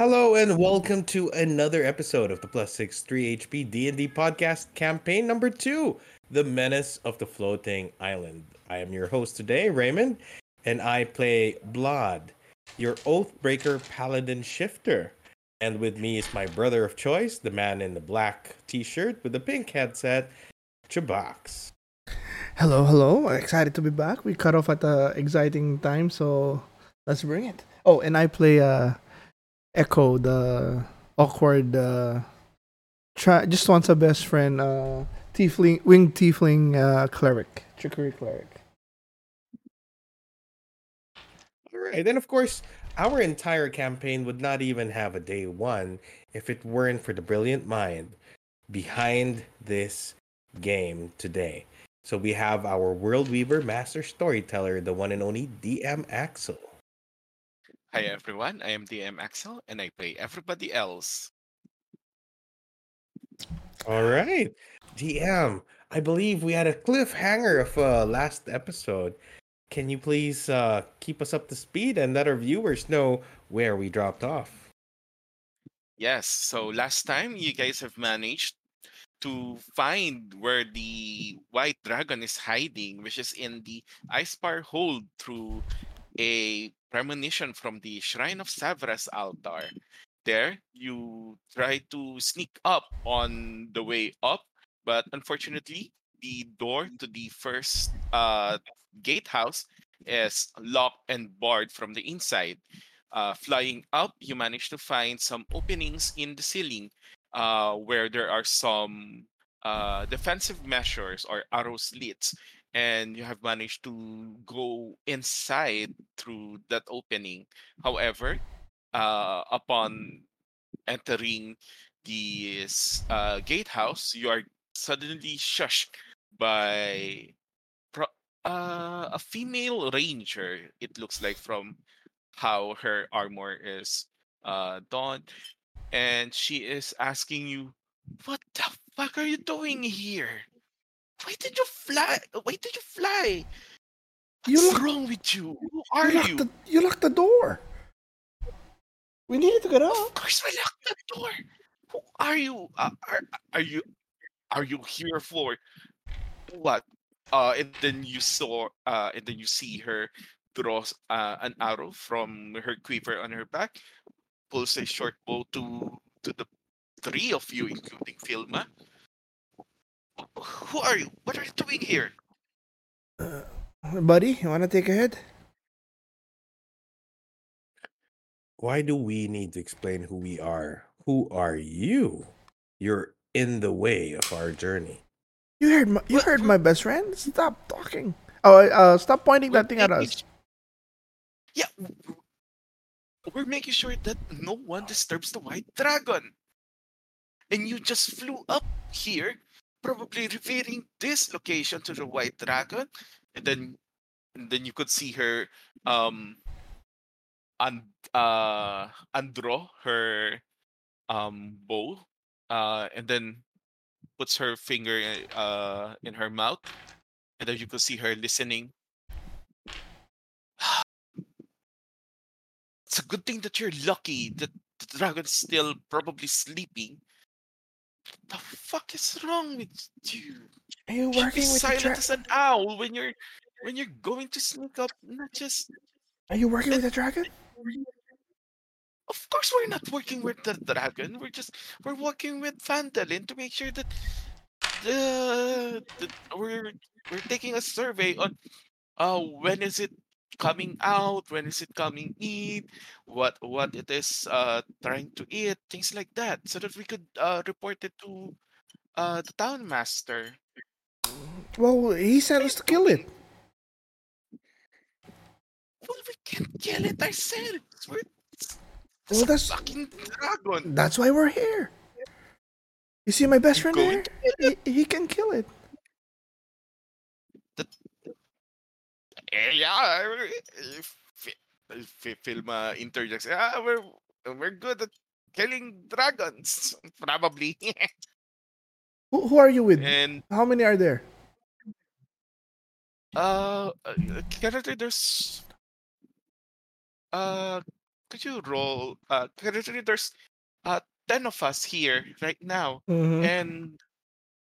Hello and welcome to another episode of the Plus Six Three HP D and D podcast campaign number two, The Menace of the Floating Island. I am your host today, Raymond, and I play Blaidd, your Oathbreaker Paladin Shifter. And with me is my brother of choice, the man in the black T-shirt with the pink headset, Chubax. Hello, hello. Excited to be back. We cut off at a exciting time, so let's bring it. Oh, and I play uh Echo, the awkward uh try just wants a best friend, uh tiefling winged tiefling uh cleric. Trickery cleric. All right, and of course, our entire campaign would not even have a day one if it weren't for the brilliant mind behind this game today. So we have our World Weaver Master Storyteller, the one and only DM Axl. Hi everyone, I am DM Axl and I play everybody else. All right, DM. I believe we had a cliffhanger of uh, last episode. Can you please uh, keep us up to speed and let our viewers know where we dropped off? Yes, so last time you guys have managed to find where the white dragon is hiding, which is in the Icespire hold through a premonition from the Shrine of Savras altar. There, you try to sneak up on the way up, but unfortunately, the door to the first uh, gatehouse is locked and barred from the inside. Uh, flying up, you manage to find some openings in the ceiling uh, where there are some uh, defensive measures or arrow slits, and you have managed to go inside through that opening. However, uh, upon entering the uh, gatehouse, you are suddenly shushed by pro- uh, a female ranger. It looks like from how her armor is uh, donned, and she is asking you, "What the fuck are you doing here? Why did you fly? Why did you fly? You What's lock- wrong with you? Who are you locked you?" the you locked the door. We needed to get out. Of course, we locked the door. Who are you? Uh, are are you are you here for what? Uh, and then you saw, uh, and then you see her draw s- uh, an arrow from her quiver on her back, pulls a short bow to to the three of you, including Filma. Who are you? What are you doing here? Uh, buddy, you wanna take a hit? Why do we need to explain who we are? Who are you? You're in the way of our journey. You heard my you What- heard my best friend? Stop talking. Oh uh stop pointing We're that thing at us. s- Yeah, w- w- we're making sure that no one disturbs the white dragon. And you just flew up here, probably revealing this location to the white dragon, and then and then you could see her um and uh undraw her um bow uh and then puts her finger uh in her mouth. And then you could see her listening. It's a good thing that you're lucky that the dragon's still probably sleeping. The fuck is wrong with you? Are you working with silent as an owl when you're when you're going to sneak up, not just Are you working with the dragon? of course we're not working with the dragon. We're just we're working with Phandalin to make sure that the, the we're we're taking a survey on uh when is it coming out, when is it coming in, what what it is uh trying to eat, things like that, so that we could uh report it to uh the town master. Well, he sent us to kill it. Well, we can't kill it ourselves. We're it's, it's Well, a that's- fucking dragon. That's why we're here. You see my best friend there? He, he can kill it. Yeah, film Filma interjects, ah, we're we're good at killing dragons, probably. Who, who are you with? and How many are there? uh, uh, currently there's uh could you roll? Uh, currently there's uh ten of us here right now, Mhm. and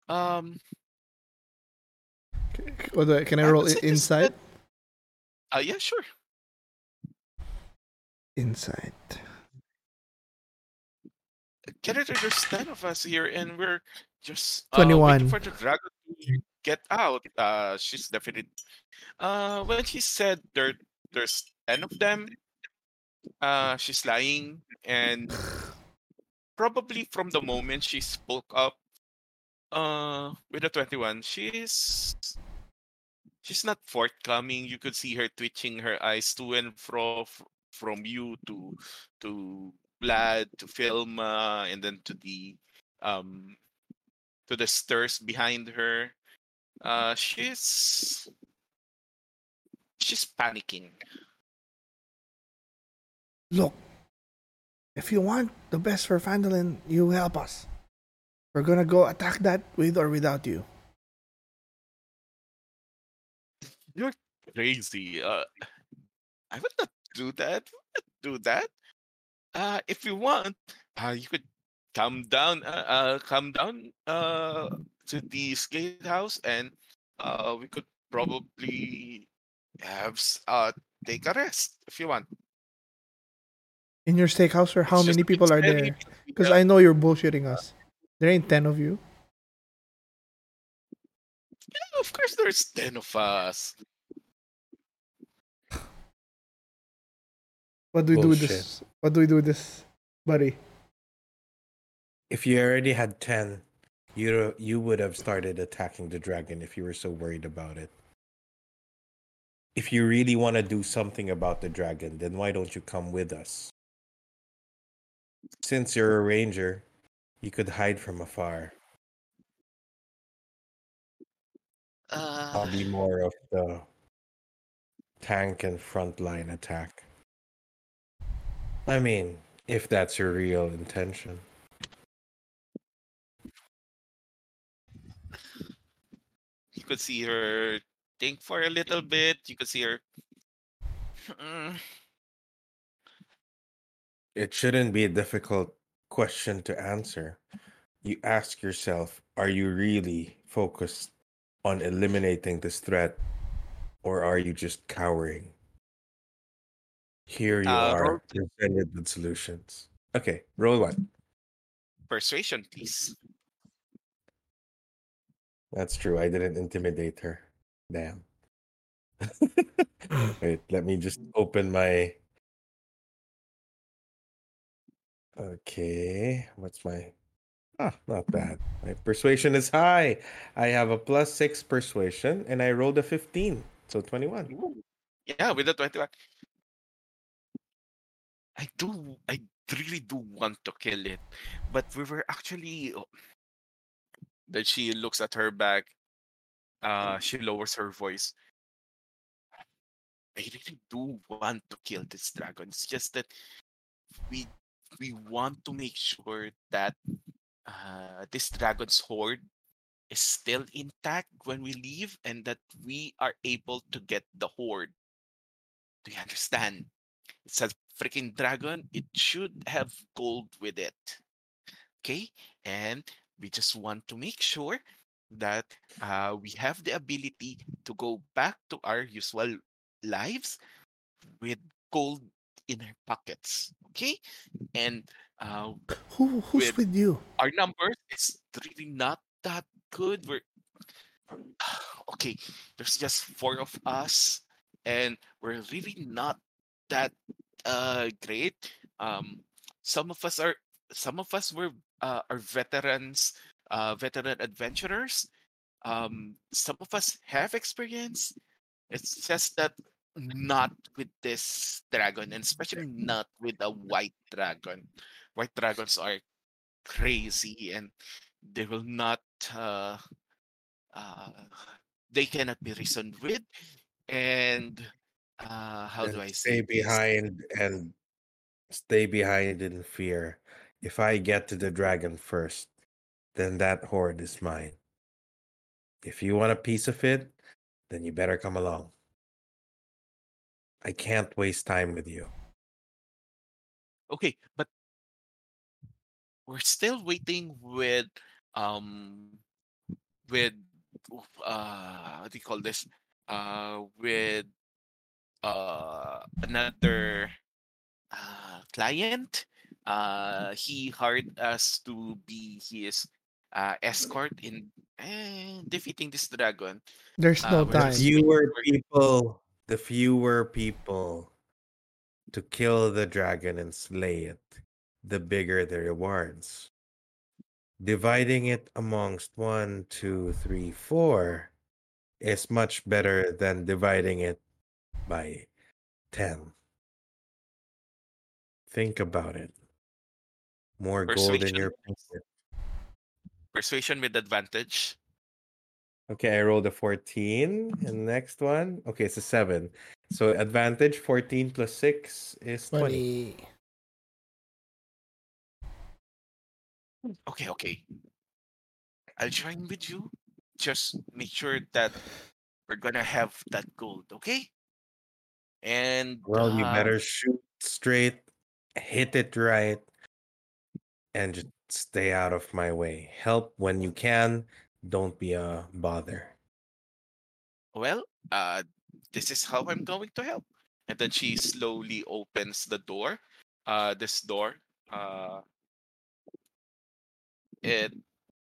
um, What do I, can I roll would i- suggest inside? Uh, yeah, sure. Inside. it there's ten of us here, and we're just uh, waiting 21. for the dragon to get out. Uh, she's definitely. Uh, when she said there there's ten of them, uh, she's lying, and probably from the moment she spoke up uh with the 21 she's she's not forthcoming you could see her twitching her eyes to and fro f- from you to to Vlad to Filma and then to the um to the stairs behind her uh she's she's panicking Look, if you want the best for Phandalin, you help us. We're gonna go attack that with or without you. You're crazy uh I would not do that I would not do that uh if you want uh you could come down uh, uh come down uh to the skate house and uh we could probably have uh take a rest if you want In your steakhouse, or how It's many people are there? Because I know you're bullshitting us. There ain't ten of you. Yeah, of course there's 10 of us What do we do with this? What do we do with this, buddy? If you already had 10, you you would have started attacking the dragon if you were so worried about it. If you really want to do something about the dragon, then why don't you come with us? Since you're a ranger, you could hide from afar. Uh I'll be more of the tank and frontline attack. I mean, if that's your real intention. you could see her think for a little bit you could see her Mm, It shouldn't be a difficult question to answer. You ask yourself, are you really focused on eliminating this threat or are you just cowering? Here you Uh, are, presented with solutions. Okay, roll one. persuasion please That's true. I didn't intimidate her. Damn. Wait, let me just open my. Okay, what's my. Ah, not bad. My persuasion is high. I have a plus six persuasion and I rolled a 15. So 21. Yeah, with the 21. I do, I really do want to kill it, but we were actually. oh, Then she looks at her bag. Uh, she lowers her voice. I really do want to kill this dragon. It's just that we we want to make sure that uh, this dragon's hoard is still intact when we leave, and that we are able to get the hoard. Do you understand? It's a freaking dragon. It should have gold with it. Okay? And we just want to make sure that uh, we have the ability to go back to our usual lives with gold in our pockets. Okay? And uh, Who who's With- with you? our numbers is really not that good. We're okay. There's just four of us, and we're really not that uh great. Um, some of us are some of us were uh, are veterans, uh, veteran adventurers. Um, some of us have experience. It's just that not with this dragon, and especially not with a white dragon. White dragons are crazy and they will not uh, uh, they cannot be reasoned with and uh, how do i stay say this? behind and stay behind in fear. If I get to the dragon first, then that hoard is mine. If you want a piece of it, then you better come along. I can't waste time with you. Okay, but we're still waiting with um with uh what do you call this? Uh with uh another uh client. Uh he hired us to be his uh escort in eh, defeating this dragon. There's Uh, no we're time. fewer people, the fewer people to kill the dragon and slay it, the bigger the rewards. Dividing it amongst one, two, three, four is much better than dividing it by 10. Think about it. More gold in persuasion your pocket. persuasion with advantage. Okay, I rolled a 14. And next one, okay, it's a 7. So advantage 14 plus 6 is 20. 20. Okay, okay. I'll join with you. Just make sure that we're gonna have that gold, okay? And Well, you uh, better shoot straight, hit it right, and just stay out of my way. Help when you can. Don't be a bother. well, uh, this is how I'm going to help. And then she slowly opens the door. Uh, this door. Uh, it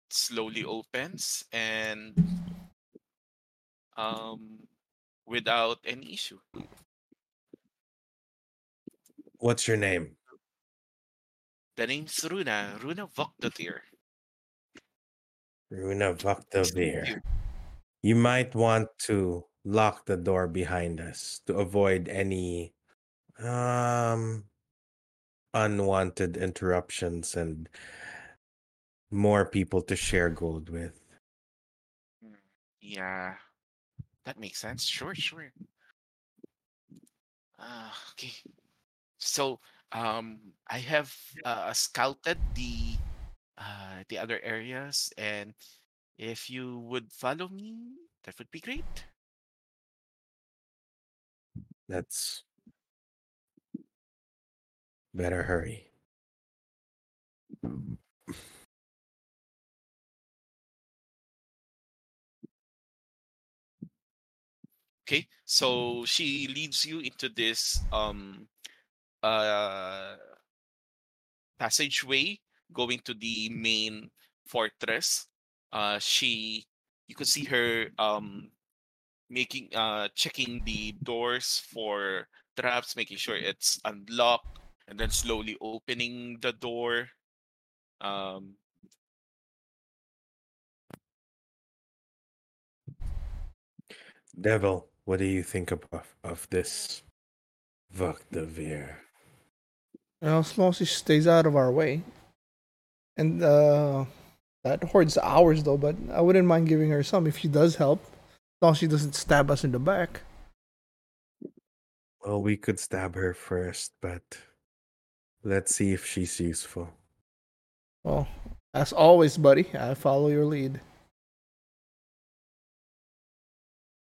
slowly opens and um, without any issue. What's your name? The name's Runa. Runa Vokdotir. Runa Nice to Vaktavir. you. You might want to lock the door behind us to avoid any um unwanted interruptions and more people to share gold with. Mm, Yeah, that makes sense. Sure, sure. Uh, okay. So, um, I have uh, scouted the uh, the other areas, and if you would follow me, that would be great. That's better hurry. Okay. So she leads you into this um uh passageway going to the main fortress. Uh, she you could see her um making uh checking the doors for traps, making sure it's unlocked, and then slowly opening the door. Um, Devil, what do you think of of this Vaktavir? Well, as long as she stays out of our way. And uh, that hoard's ours, though, but I wouldn't mind giving her some if she does help. As long as she doesn't stab us in the back. Well, we could stab her first, but let's see if she's useful. Well, as always, buddy, I follow your lead.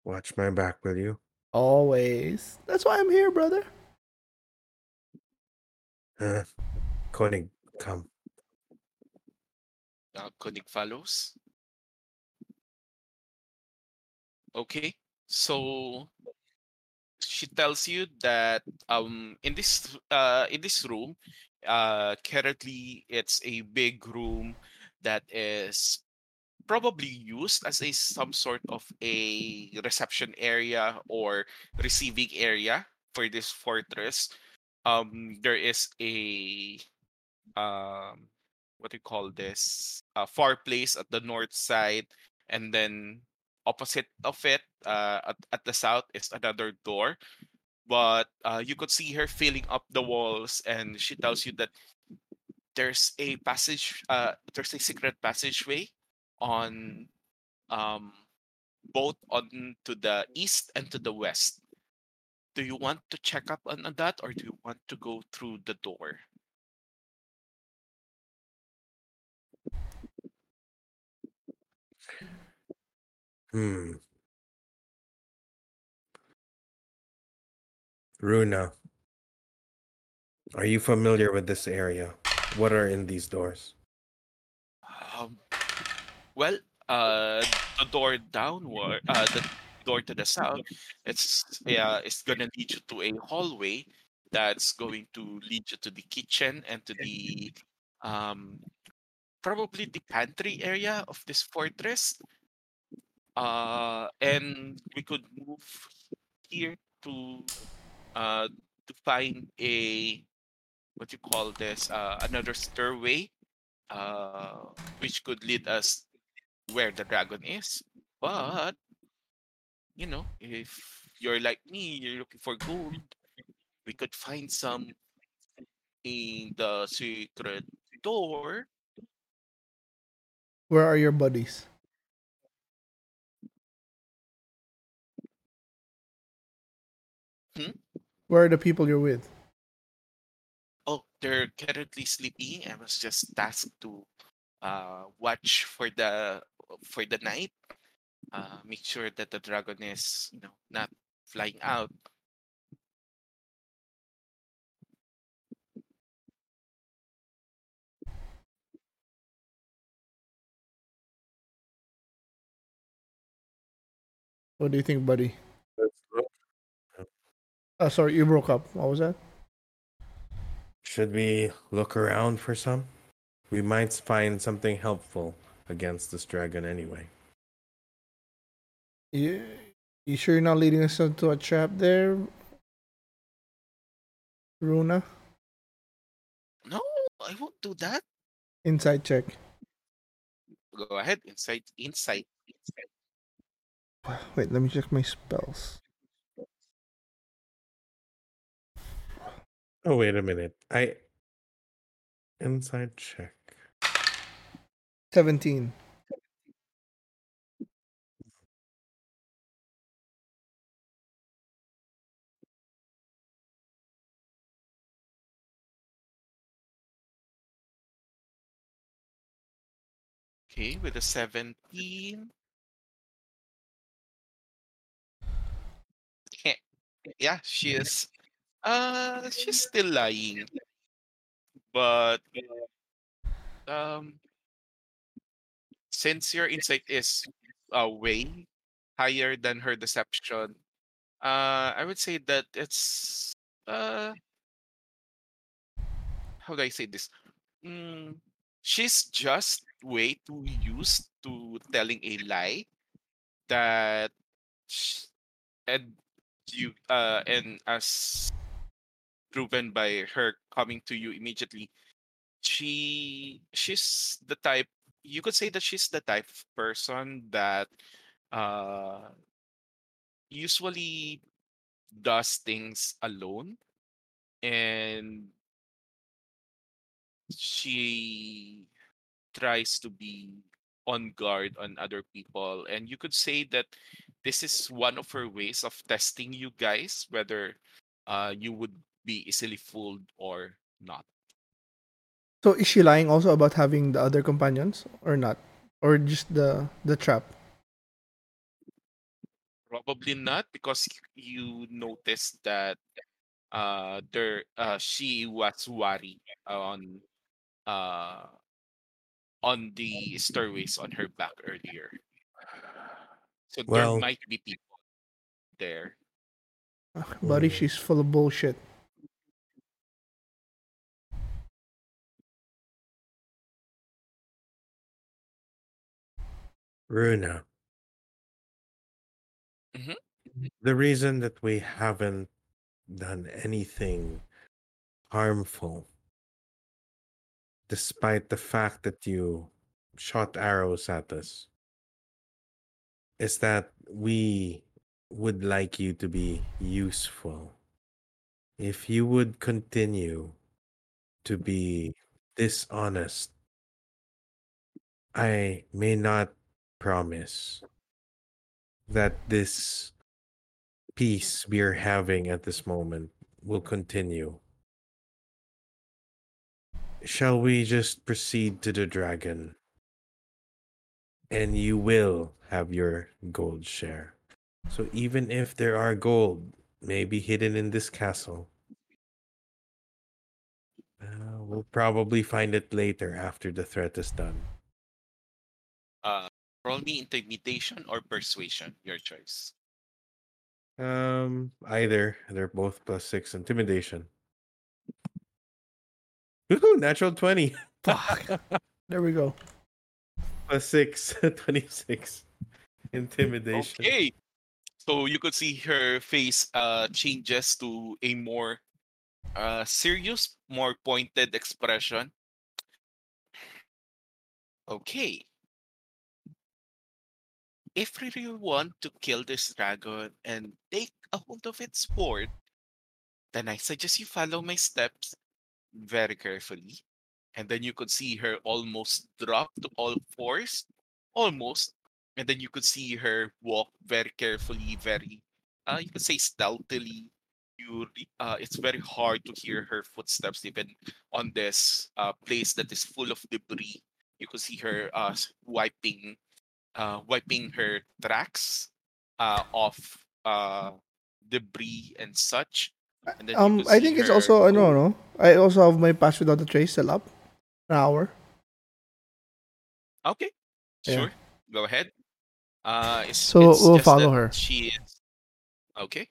Watch my back, will you? Always. That's why I'm here, brother. Uh, Koenig, come. uh, Koenig follows. Okay, so she tells you that um in this uh in this room uh currently it's a big room that is probably used as a some sort of a reception area or receiving area for this fortress. Um there is a um what do you call this? Uh, fireplace at the north side and then opposite of it uh, at, at the south is another door. But uh, you could see her filling up the walls and she tells you that there's a passage uh, there's a secret passageway on um both on to the east and to the west do you want to check up on that or do you want to go through the door Hmm. Runa, Are you familiar with this area? What are in these doors? Well, uh, the door downward, uh, the door to the south, it's yeah, it's gonna lead you to a hallway that's going to lead you to the kitchen and to the um probably the pantry area of this fortress. Uh, and we could move here to uh to find a what you call this uh another stairway uh which could lead us where the dragon is. But you know, if you're like me, you're looking for gold, we could find some in the secret door. Where are your buddies? Hmm? Where are the people you're with? Oh, they're currently sleeping. I was just tasked to uh watch for the for the night. Uh make sure that the dragon is, you know, not flying out. What do you think, buddy? Oh, sorry, you broke up. What was that? Should we look around for some? We might find something helpful against this dragon anyway. You, you sure you're not leading us into a trap there, Runa? No, I won't do that. Insight check. Go ahead, insight, insight, insight. Wait, let me check my spells. Oh wait a minute. I insight check. 17. Okay, with a 17. Yeah, yeah, she is. Uh, she's still lying. But um, since your insight is uh, way higher than her deception, uh, I would say that it's uh, how do I say this? Mm, she's just way too used to telling a lie that sh- and you uh and as proven by her coming to you immediately she she's the type you could say that she's the type of person that uh usually does things alone and she tries to be on guard on other people and you could say that this is one of her ways of testing you guys whether uh you would be easily fooled or not So is she lying also about having the other companions or not? Or just the the trap? probably not because you noticed that uh there uh she was worried on uh on the stairways on her back earlier so there might be people there Buddy, Mm. she's full of bullshit. Runa. Mhm. The reason that we haven't done anything harmful, despite the fact that you shot arrows at us, is that we would like you to be useful. If you would continue to be dishonest, I may not promise that this peace we are having at this moment will continue. Shall we just proceed to the dragon? And you will have your gold share. So even if there are gold maybe hidden in this castle, Uh, we'll probably find it later after the threat is done. Uh, roll me intimidation or persuasion, your choice. Um, either they're both plus six intimidation. Woohoo, natural 20 Fuck. there we go. plus six, 26 intimidation. Okay. So you could see her face uh changes to a more uh serious, more pointed expression. Okay. If we really want to kill this dragon and take a hold of its sword, then I suggest you follow my steps very carefully. And then you could see her almost drop to all fours. Almost. And then you could see her walk very carefully, very uh you could say stealthily. You uh it's very hard to hear her footsteps even on this uh place that is full of debris. You could see her uh wiping uh wiping her tracks uh off uh debris and such. And then Um, I think it's also I don't know. I also have my pass without a trace still up. An hour. Okay, Yeah. sure. Go ahead. Uh, it's, So it's we'll follow her. She is okay.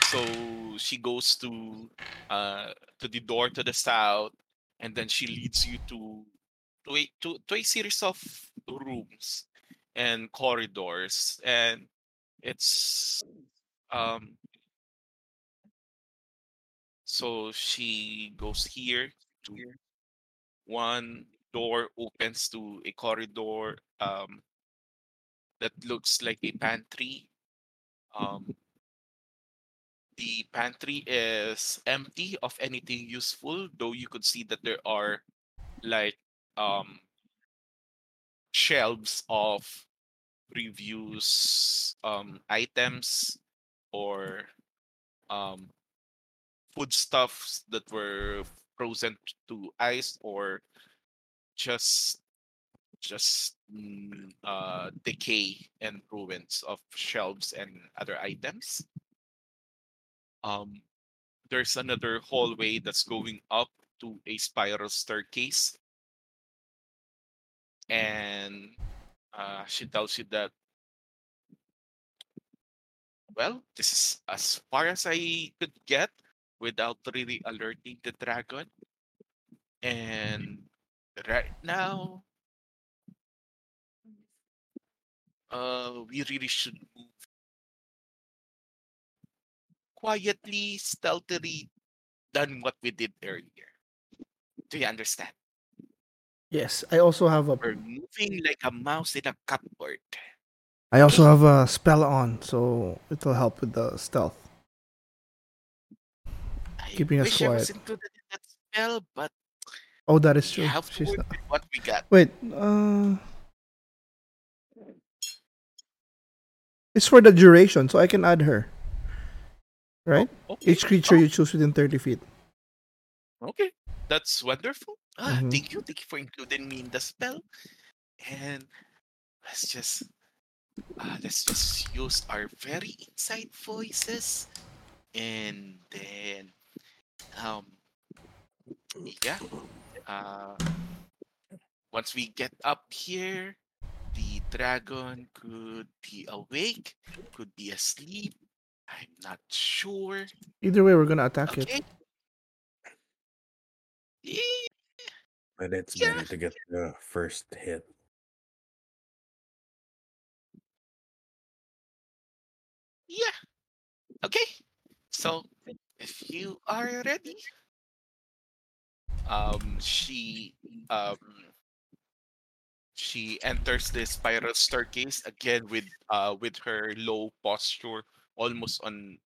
So she goes to uh to the door to the south, and then she leads you to to a to, to a series of rooms and corridors, and it's um. So she goes here to one door opens to a corridor um that looks like a pantry. Um, the pantry is empty of anything useful, though you could see that there are like um shelves of reviews um items or um foodstuffs that were frozen to ice or just just mm, uh, decay and ruins of shelves and other items. Um, there's another hallway that's going up to a spiral staircase, and uh, she tells you that. Well, this is as far as I could get without really alerting the dragon. And right now, uh, we really should move quietly, stealthily than what we did earlier. Do you understand? Yes, I also have a. We're moving like a mouse in a cupboard. I also have a spell on, so it'll help with the stealth. I Keeping us wish I was quiet. included in that spell, but Oh, that is true. have She's not. what we got. Wait, uh, it's for the duration, so I can add her. Right? Okay. Each creature oh, you choose within thirty feet. Okay, that's wonderful. Ah, Mhm. thank you, thank you for including me in the spell. And let's just uh, let's just use our very inside voices, and then um yeah, uh, once we get up here, the dragon could be awake, could be asleep. I'm not sure. Either way, we're gonna attack it. Okay. Eh, But it's Yeah. better to get the first hit. Yeah. Okay. So if you are ready, um, she um she enters the spiral staircase again with uh with her low posture, almost on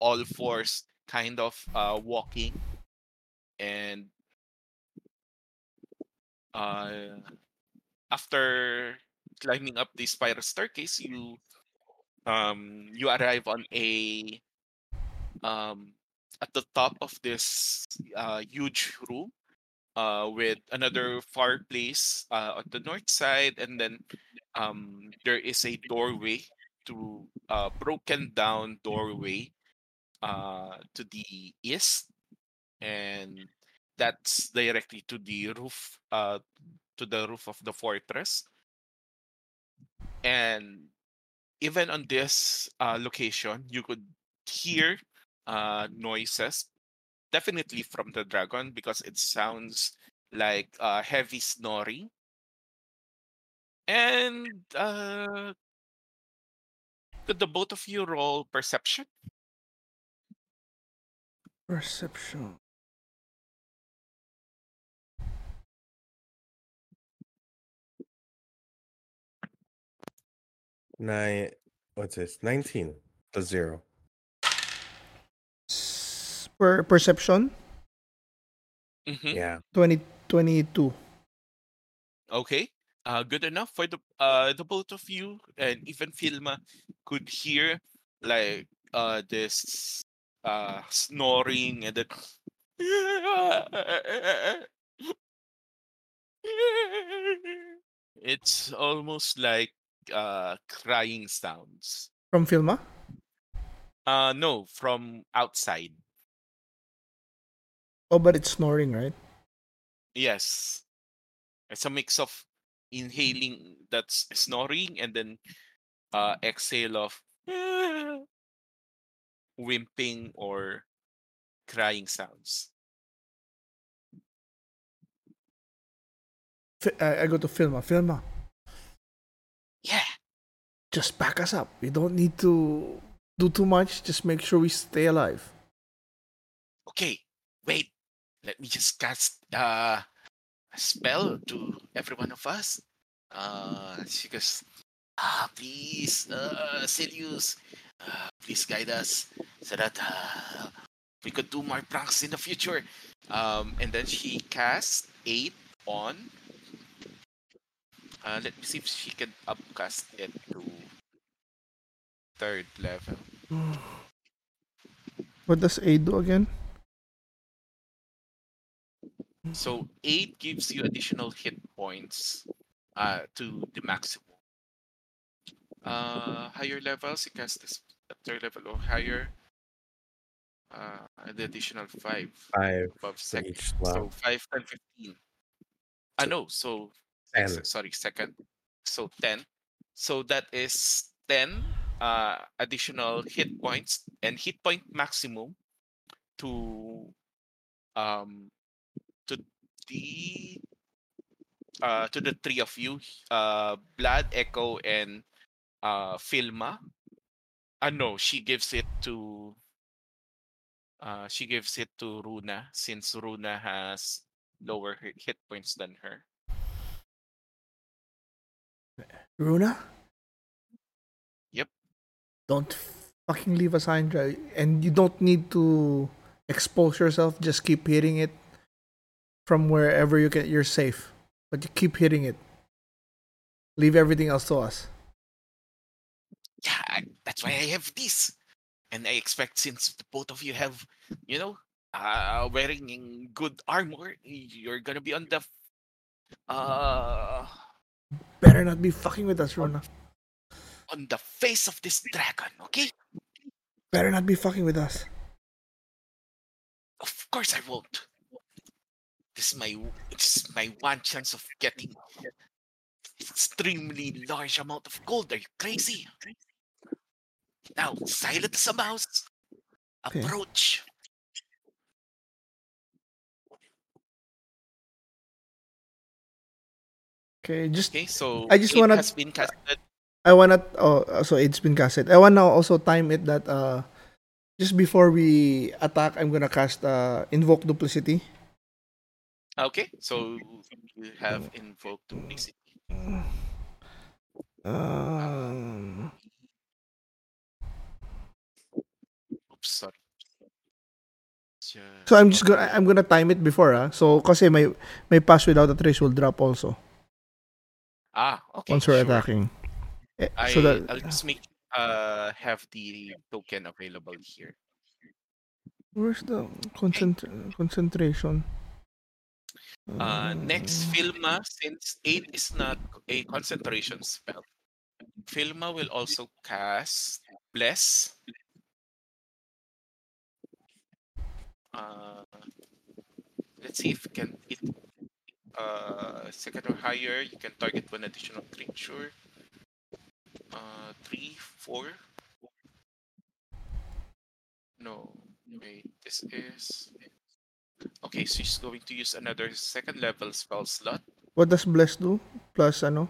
all fours, kind of uh walking, and uh after climbing up the spiral staircase, you um you arrive on a um at the top of this uh huge room uh with another fireplace uh on the north side and then um there is a doorway to uh broken down doorway uh to the east and that's directly to the roof, uh, to the roof of the fortress. And even on this uh, location, you could hear uh, noises, definitely from the dragon because it sounds like uh, heavy snoring. And uh, could the both of you roll perception? Perception. Nine. What's this? Nineteen plus zero. S- Per perception, Mhm. Yeah. 20, 22. Okay. Uh, good enough for the uh the both of you and even Filma could hear like uh this uh snoring and then it's almost like uh crying sounds. From Filma? Uh no, from outside. Oh, but it's snoring, right? Yes. It's a mix of inhaling that's snoring and then uh exhale of wimping or crying sounds. I, go to Filma. Filma, Yeah. Just back us up. We don't need to do too much. Just make sure we stay alive. Okay. Wait. Let me just cast uh, a spell to every one of us. Uh, she goes, ah, please, uh, Sirius, uh, please guide us so that uh, we could do more pranks in the future. Um, and then she casts Aid on. Uh, let me see if she can upcast it to third level. What does A do again? So Aid gives you additional hit points uh, to the maximum. Uh, higher levels, you cast this third level or higher. Uh, the additional five Five above for second. each slot. So five, ten, fifteen. Ah know. so Ten. sorry, second. So ten. So that is ten uh additional hit points and hit point maximum to um to the uh to the three of you uh blaidd echo and uh filma uh no she gives it to uh she gives it to runa since runa has lower hit points than her Runa? Yep. Don't fucking leave us high and. And you don't need to expose yourself. Just keep hitting it from wherever you get. You're safe. But you keep hitting it. Leave everything else to us. yeah I, that's why i have this and i expect since the both of you have you know uh wearing good armor you're gonna be on the uh Better not be fucking with us, Runa. on the face of this dragon okay? Better not be fucking with us. of course i won't. This is my this is my one chance of getting extremely large amount of gold. Are you crazy? Now silent as a mouse approach. Okay, just okay so I just it wanna- has been casted I wanna. Oh, so it's been casted. I wanna also time it that uh, just before we attack, I'm gonna cast uh, invoke duplicity. Okay, so you have invoked duplicity. Um, Oops, sorry. so I'm just gonna I'm gonna time it before ah. So kasi my my pass without a trace will drop also Ah, okay. once we're sure. attacking. Eh, I, so that I'll just make uh have the token available here. where's the concent- concentration? Uh, next, Mm. Filma, since Aid is not a concentration spell, Filma will also cast Bless. Uh, let's see if can hit uh, second or higher, you can target one additional creature. Uh, three, four. No, wait, this is. Okay, so she's going to use another second level spell slot. What does Bless do? Plus, ano?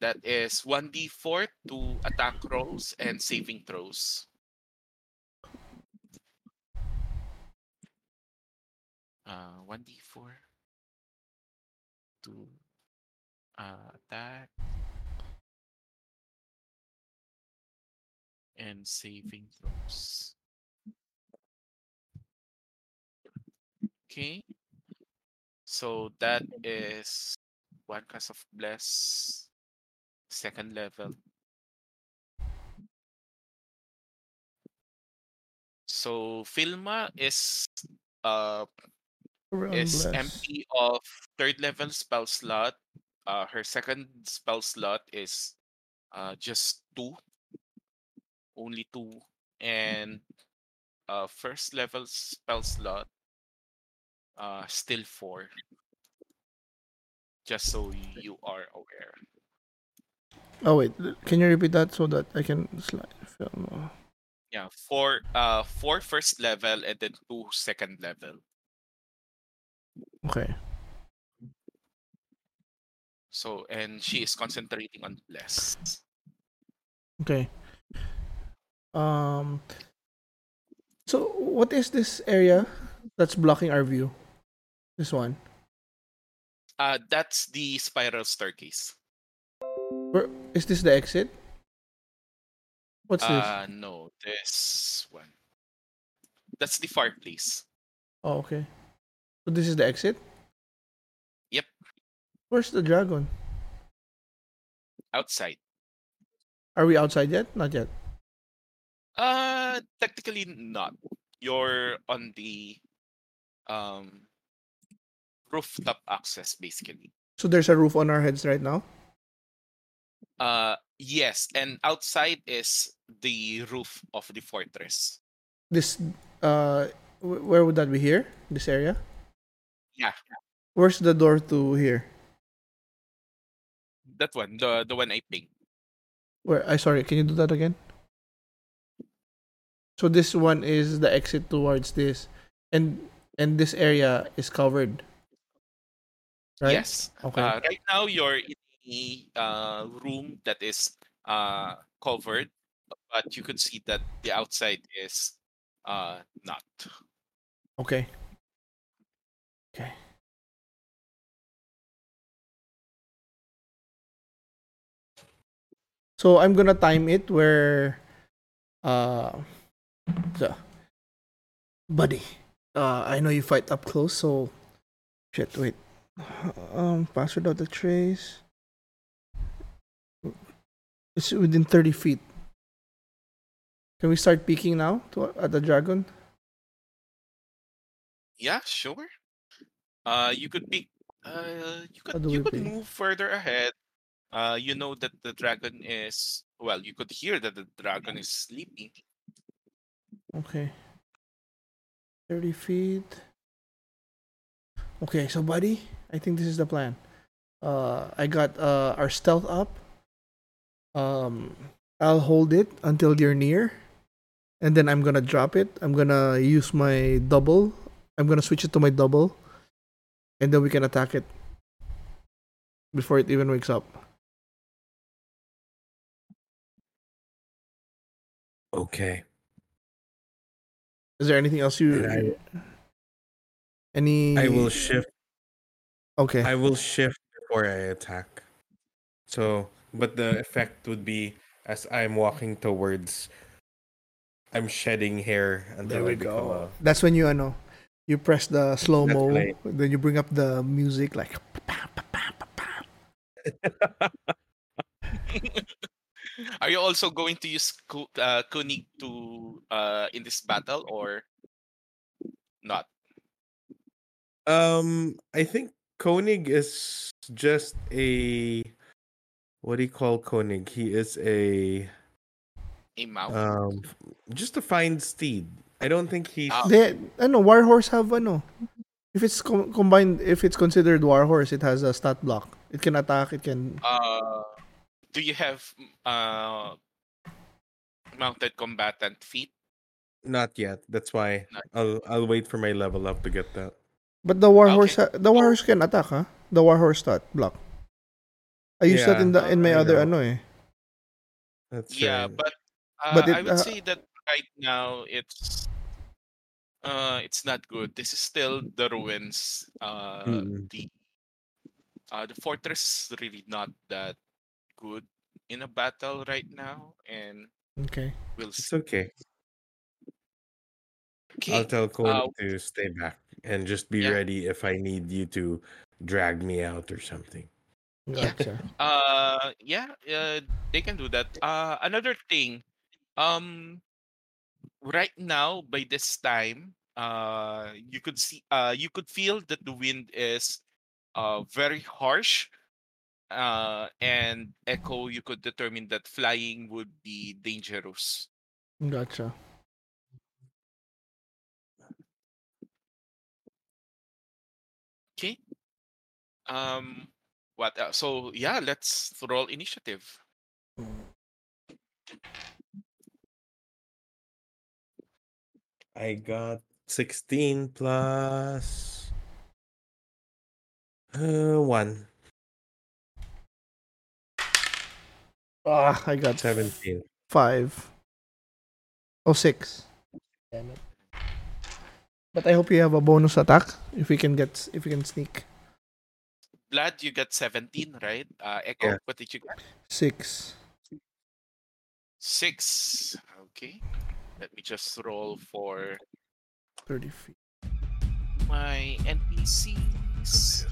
That is 1d4 to attack rolls and saving throws. Uh, 1d4 do uh. And saving throws. Okay. So that is one cast of bless, second level. So Filma is uh Around is bless. MP of third level spell slot. Uh, her second spell slot is uh, just two, only two, and uh, first level spell slot uh, still four. Just so you are aware. Oh wait, can you repeat that so that I can slide film? Yeah, four, uh, four first level and then two second level. Okay. So and she is concentrating on less. Okay. Um. So what is this area that's blocking our view? This one. Uh, that's the spiral staircase. Where is this the exit? What's this? Uh, no, this one. That's the fireplace. Oh, okay. So this is the exit. Yep. Where's the dragon? Outside. Are we outside yet? Not yet. Uh, technically not. You're on the um rooftop access, basically. So there's a roof on our heads right now. Uh, yes, and outside is the roof of the fortress. This uh, where would that be? Here, this area. Yeah, Where's the door to here? that one, the the one I pinged. Where? I sorry. Can you do that again? So this one is the exit towards this, and and this area is covered. Right. Yes. Okay. Uh, right now you're in a uh, room that is uh covered, but you could see that the outside is uh not. Okay. Okay. So I'm gonna time it where uh so buddy. Uh I know you fight up close, so shit, wait. Um Pass without Trace. It's within thirty feet. Can we start peeking now to at the dragon? Yeah, sure. Uh, you could be. Uh, you could you could play? move further ahead. Uh, you know that the dragon is well. You could hear that the dragon is sleeping. Okay. 30 feet. Okay, so buddy, I think this is the plan. Uh I got uh our stealth up. Um I'll hold it until you're near. And then I'm gonna drop it. I'm gonna use my double. I'm gonna switch it to my double. And then we can attack it before it even wakes up. Okay. Is there anything else you I- any I will shift. Okay. I will shift before I attack. So, but the effect would be as I'm walking towards. I'm shedding hair and There we go. That's when you know you press the slow mo, then you bring up the music like Are you also going to use Ku- uh, Kunig to uh in this battle or not? Um, I think Koenig is just a. What do you call Koenig? He is a A mount. um, just a fine steed. I don't think he's. Ah. they ano war horse have ano If it's com- combined, if it's considered Warhorse, it has a stat block. It can attack. It can. Uh, do you have uh mounted combatant feat? Not yet. That's why Not- I'll I'll wait for my level up to get that. But the Warhorse, Okay. ha- the Warhorse can attack, huh? The Warhorse stat block. I used that in the in my I other know. ano eh. That's Yeah, right. but uh, But I would uh, say that right now it's uh it's not good. This is still the ruins. Uh, Mm. the uh the fortress is really not that good in a battle right now, and Okay. we'll it's see. okay. Okay, I'll tell Cody uh, to stay back and just be yeah. ready if I need you to drag me out or something. Yeah. Gotcha. Uh, yeah, uh, they can do that. Uh, another thing, um, right now by this time, uh, you could see, uh, you could feel that the wind is, uh, very harsh. Uh, and echo, you could determine that flying would be dangerous. Gotcha. Okay. Um, what? Uh, so yeah, let's roll initiative. I got 16 plus uh, 1, Ah, I got 17. five. 06 Damn it. But I hope you have a bonus attack if we can get if we can sneak Blaidd, you got 17, right? Uh, Echo, Yeah. what did you get? six. Six. Okay. Let me just roll for Thirty feet. my NPCs.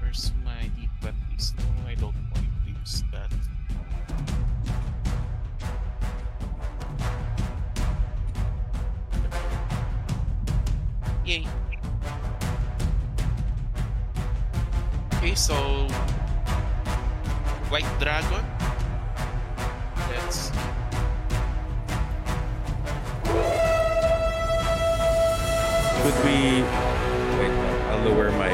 Where's my D20s? No, I don't want to use that. Yay. Okay, so White Dragon. Let's Could we. Wait, I'll lower my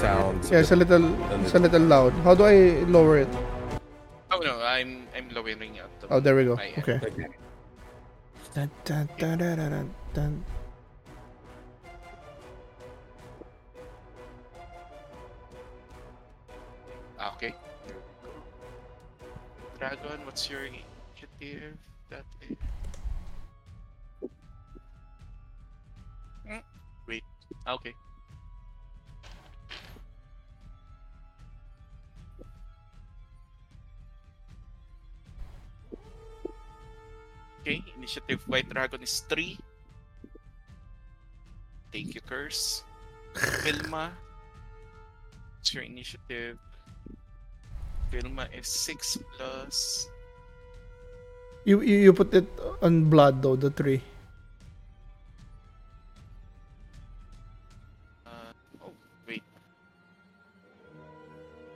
sound. so Yeah, it's a that- little it's a little loud. How do I lower it? Oh no, I'm I'm lowering it. Oh, there we go. Okay. Okay. Dun, dun, dun, dun, dun, dun, dun. Ah, okay. Dragon, what's your initiative? That is. Wait. Okay. Okay, initiative White Dragon is 3. Thank you, Curse. Filma. What's your initiative? Filma is 6 plus. You, you you put it on blood though, the three. Uh, oh, wait.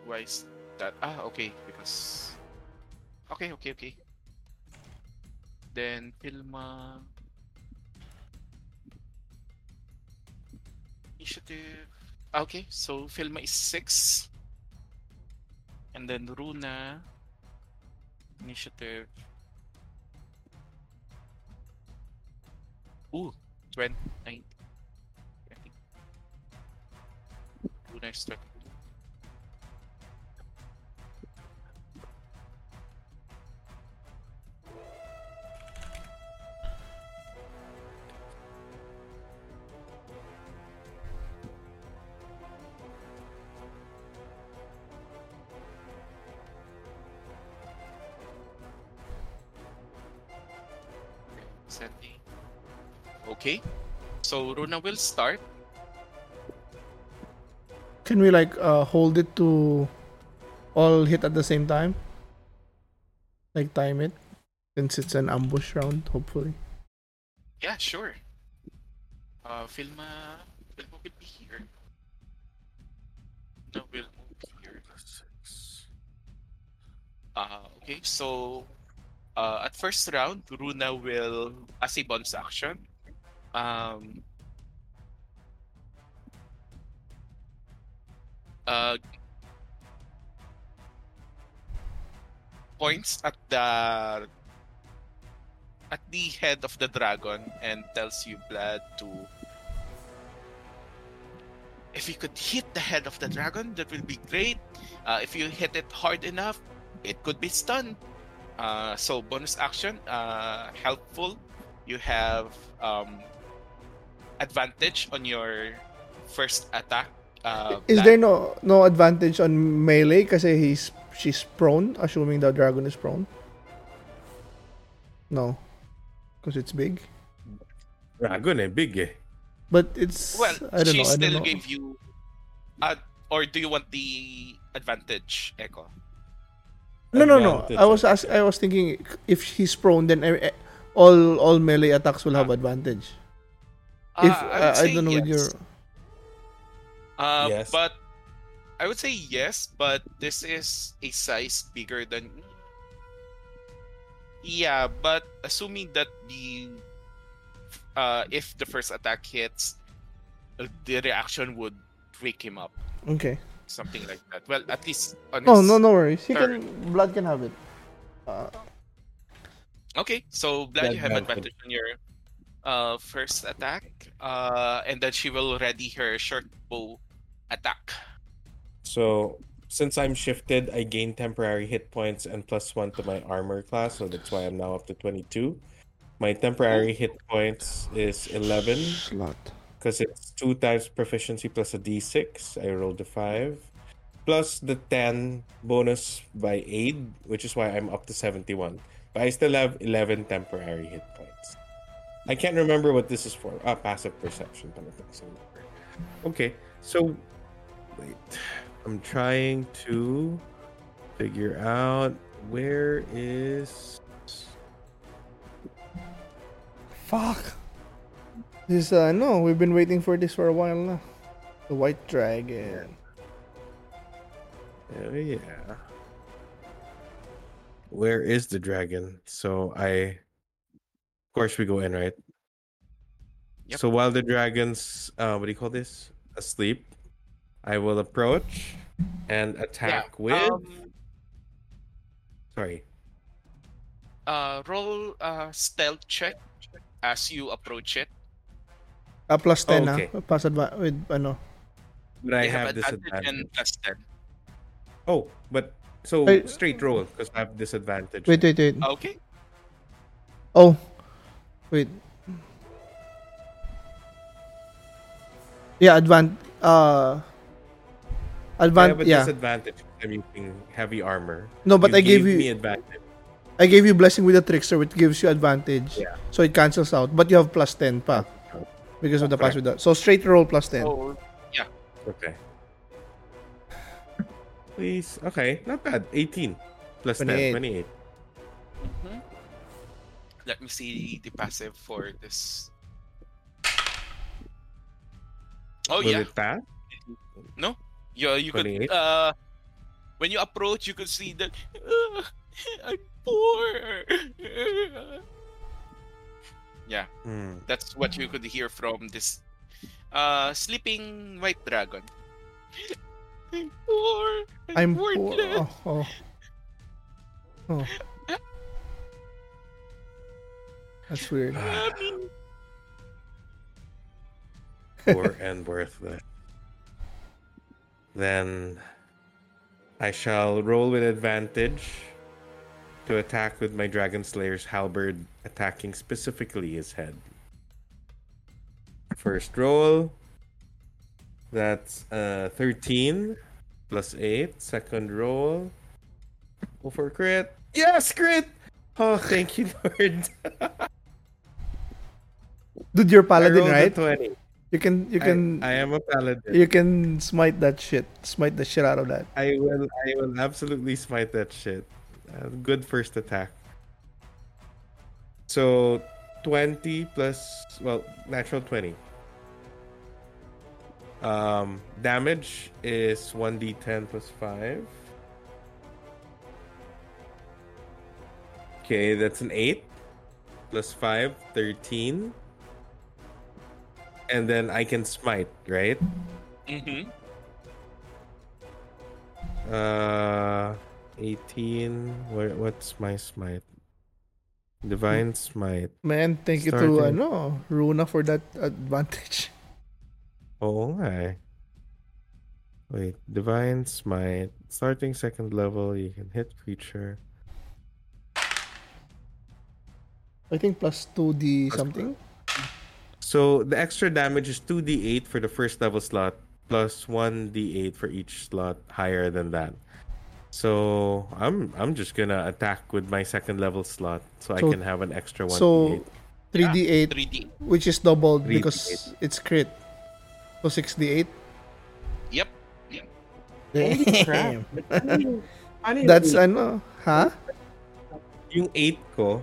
Why is that? Ah, okay, because. Okay, okay, okay. Then Filma. Initiative. Ah, Okay, so Filma is 6. And then Runa. Initiative. Ooh, 29. I think. Runa is 20. Sending. Okay. So Runa will start. Can we like uh hold it to all hit at the same time? Like time it? Since it's an ambush round, hopefully. Yeah, sure. Uh, Filma, Filma will be here. No, will move here. Uh, okay, so uh, at first round, Runa will, as a bonus action, um uh points at the at the head of the dragon and tells you Blaidd to if you could hit the head of the dragon that will be great. Uh, if you hit it hard enough it could be stunned uh, so bonus action uh, helpful you have um, advantage on your first attack uh, Is Blaidd. there no no advantage on melee kasi he's she's prone, assuming the dragon is prone? No. Because it's big. Dragon eh, big eh. But it's Well, I don't she know. I still don't know. gave you. Uh, or do you want the advantage, Echo? No, no, no. I was I ask, I was thinking if he's prone, then eh, eh, all all melee attacks will have advantage. If Uh, I, would uh, I don't know with your yes. Uh, Yes. But I would say yes, but this is a size bigger than. Yeah, but assuming that the. Uh, if the first attack hits, uh, the reaction would wake him up. okay. Something like that. Well, at least on Oh no, no worries. He turn. can Blaidd can have it. Uh, Okay, so Blaidd you have Advantage. advantage on your uh first attack. Uh and then she will ready her short bow attack. So since I'm shifted, I gain temporary hit points and plus one to my armor class, so that's why I'm now up to 22. My temporary hit points is 11 slot. Because it's two times proficiency plus a d6. I rolled a 5. Plus the 10 bonus by aid, which is why I'm up to 71. But I still have 11 temporary hit points. I can't remember what this is for. Ah, passive perception. Okay, so wait. I'm trying to figure out where is Fuck. This uh no, we've been waiting for this for a while now. The white dragon. Oh yeah. Where is the dragon? So I of course we go in, right? Yep. So while the dragon's uh what do you call this? Asleep, I will approach and attack with Um, sorry. uh roll uh stealth check as you approach it. Ah, plus 10 Oh, okay. ah. Pass adva- with ano. But I You have, advantage disadvantage. and plus 10. Oh, but so Ay- straight roll because I have disadvantage. Wait, wait, wait. Okay. Oh. Wait. Yeah, advan uh advantage. I advan have a yeah. disadvantage. I'm using heavy armor. No, but I gave gave you- me advantage. I gave you blessing with the trickster which gives you advantage. Yeah. So it cancels out, but you have plus 10 pa because of the pass with that. So straight roll plus 10. Oh, Okay. Please. Okay, not bad. 18 plus 28. 10, 28. let me see the passive for this. Oh Will yeah. it pass? No, you you could uh when you approach, you could see that "Uh, I'm poor. yeah, Hmm. that's what you could hear from this uh sleeping white dragon. I'm poor. I'm poor. Oh, oh. Oh. That's weird. Poor and worthless. Then I shall roll with advantage to attack with my Dragon Slayer's halberd, attacking specifically his head. First roll. That's uh 13 plus 8. Second roll. Go for crit. Yes, crit! Oh, thank you, Lord. Dude, you're I paladin, right? 20. You can you I- can I, am a paladin. you can smite that shit. Smite the shit out of that. I will I will absolutely smite that shit. Uh, good first attack. So 20 plus well, natural 20. Um damage is 1d10 plus 5. Okay, that's an 8 plus 5, 13. and then I can smite, right? Mm-hmm. Uh, 18. Where, what's my smite? Divine smite. Man, thank you to Starting. ano, Runa for that advantage. Oo nga eh. Wait, divine smite. Starting second level, you can hit creature. I think plus 2d Plus something. So the extra damage is 2d8 for the first level slot, plus 1d8 for each slot higher than that. So I'm I'm just gonna attack with my second level slot, so, I can have an extra 1d8. So 3d8, 3D. Ah, which is doubled 3d8. because it's crit. So 6d8. Yep. Damn. Ano yung That's eight? ano, ha? yung 8 ko.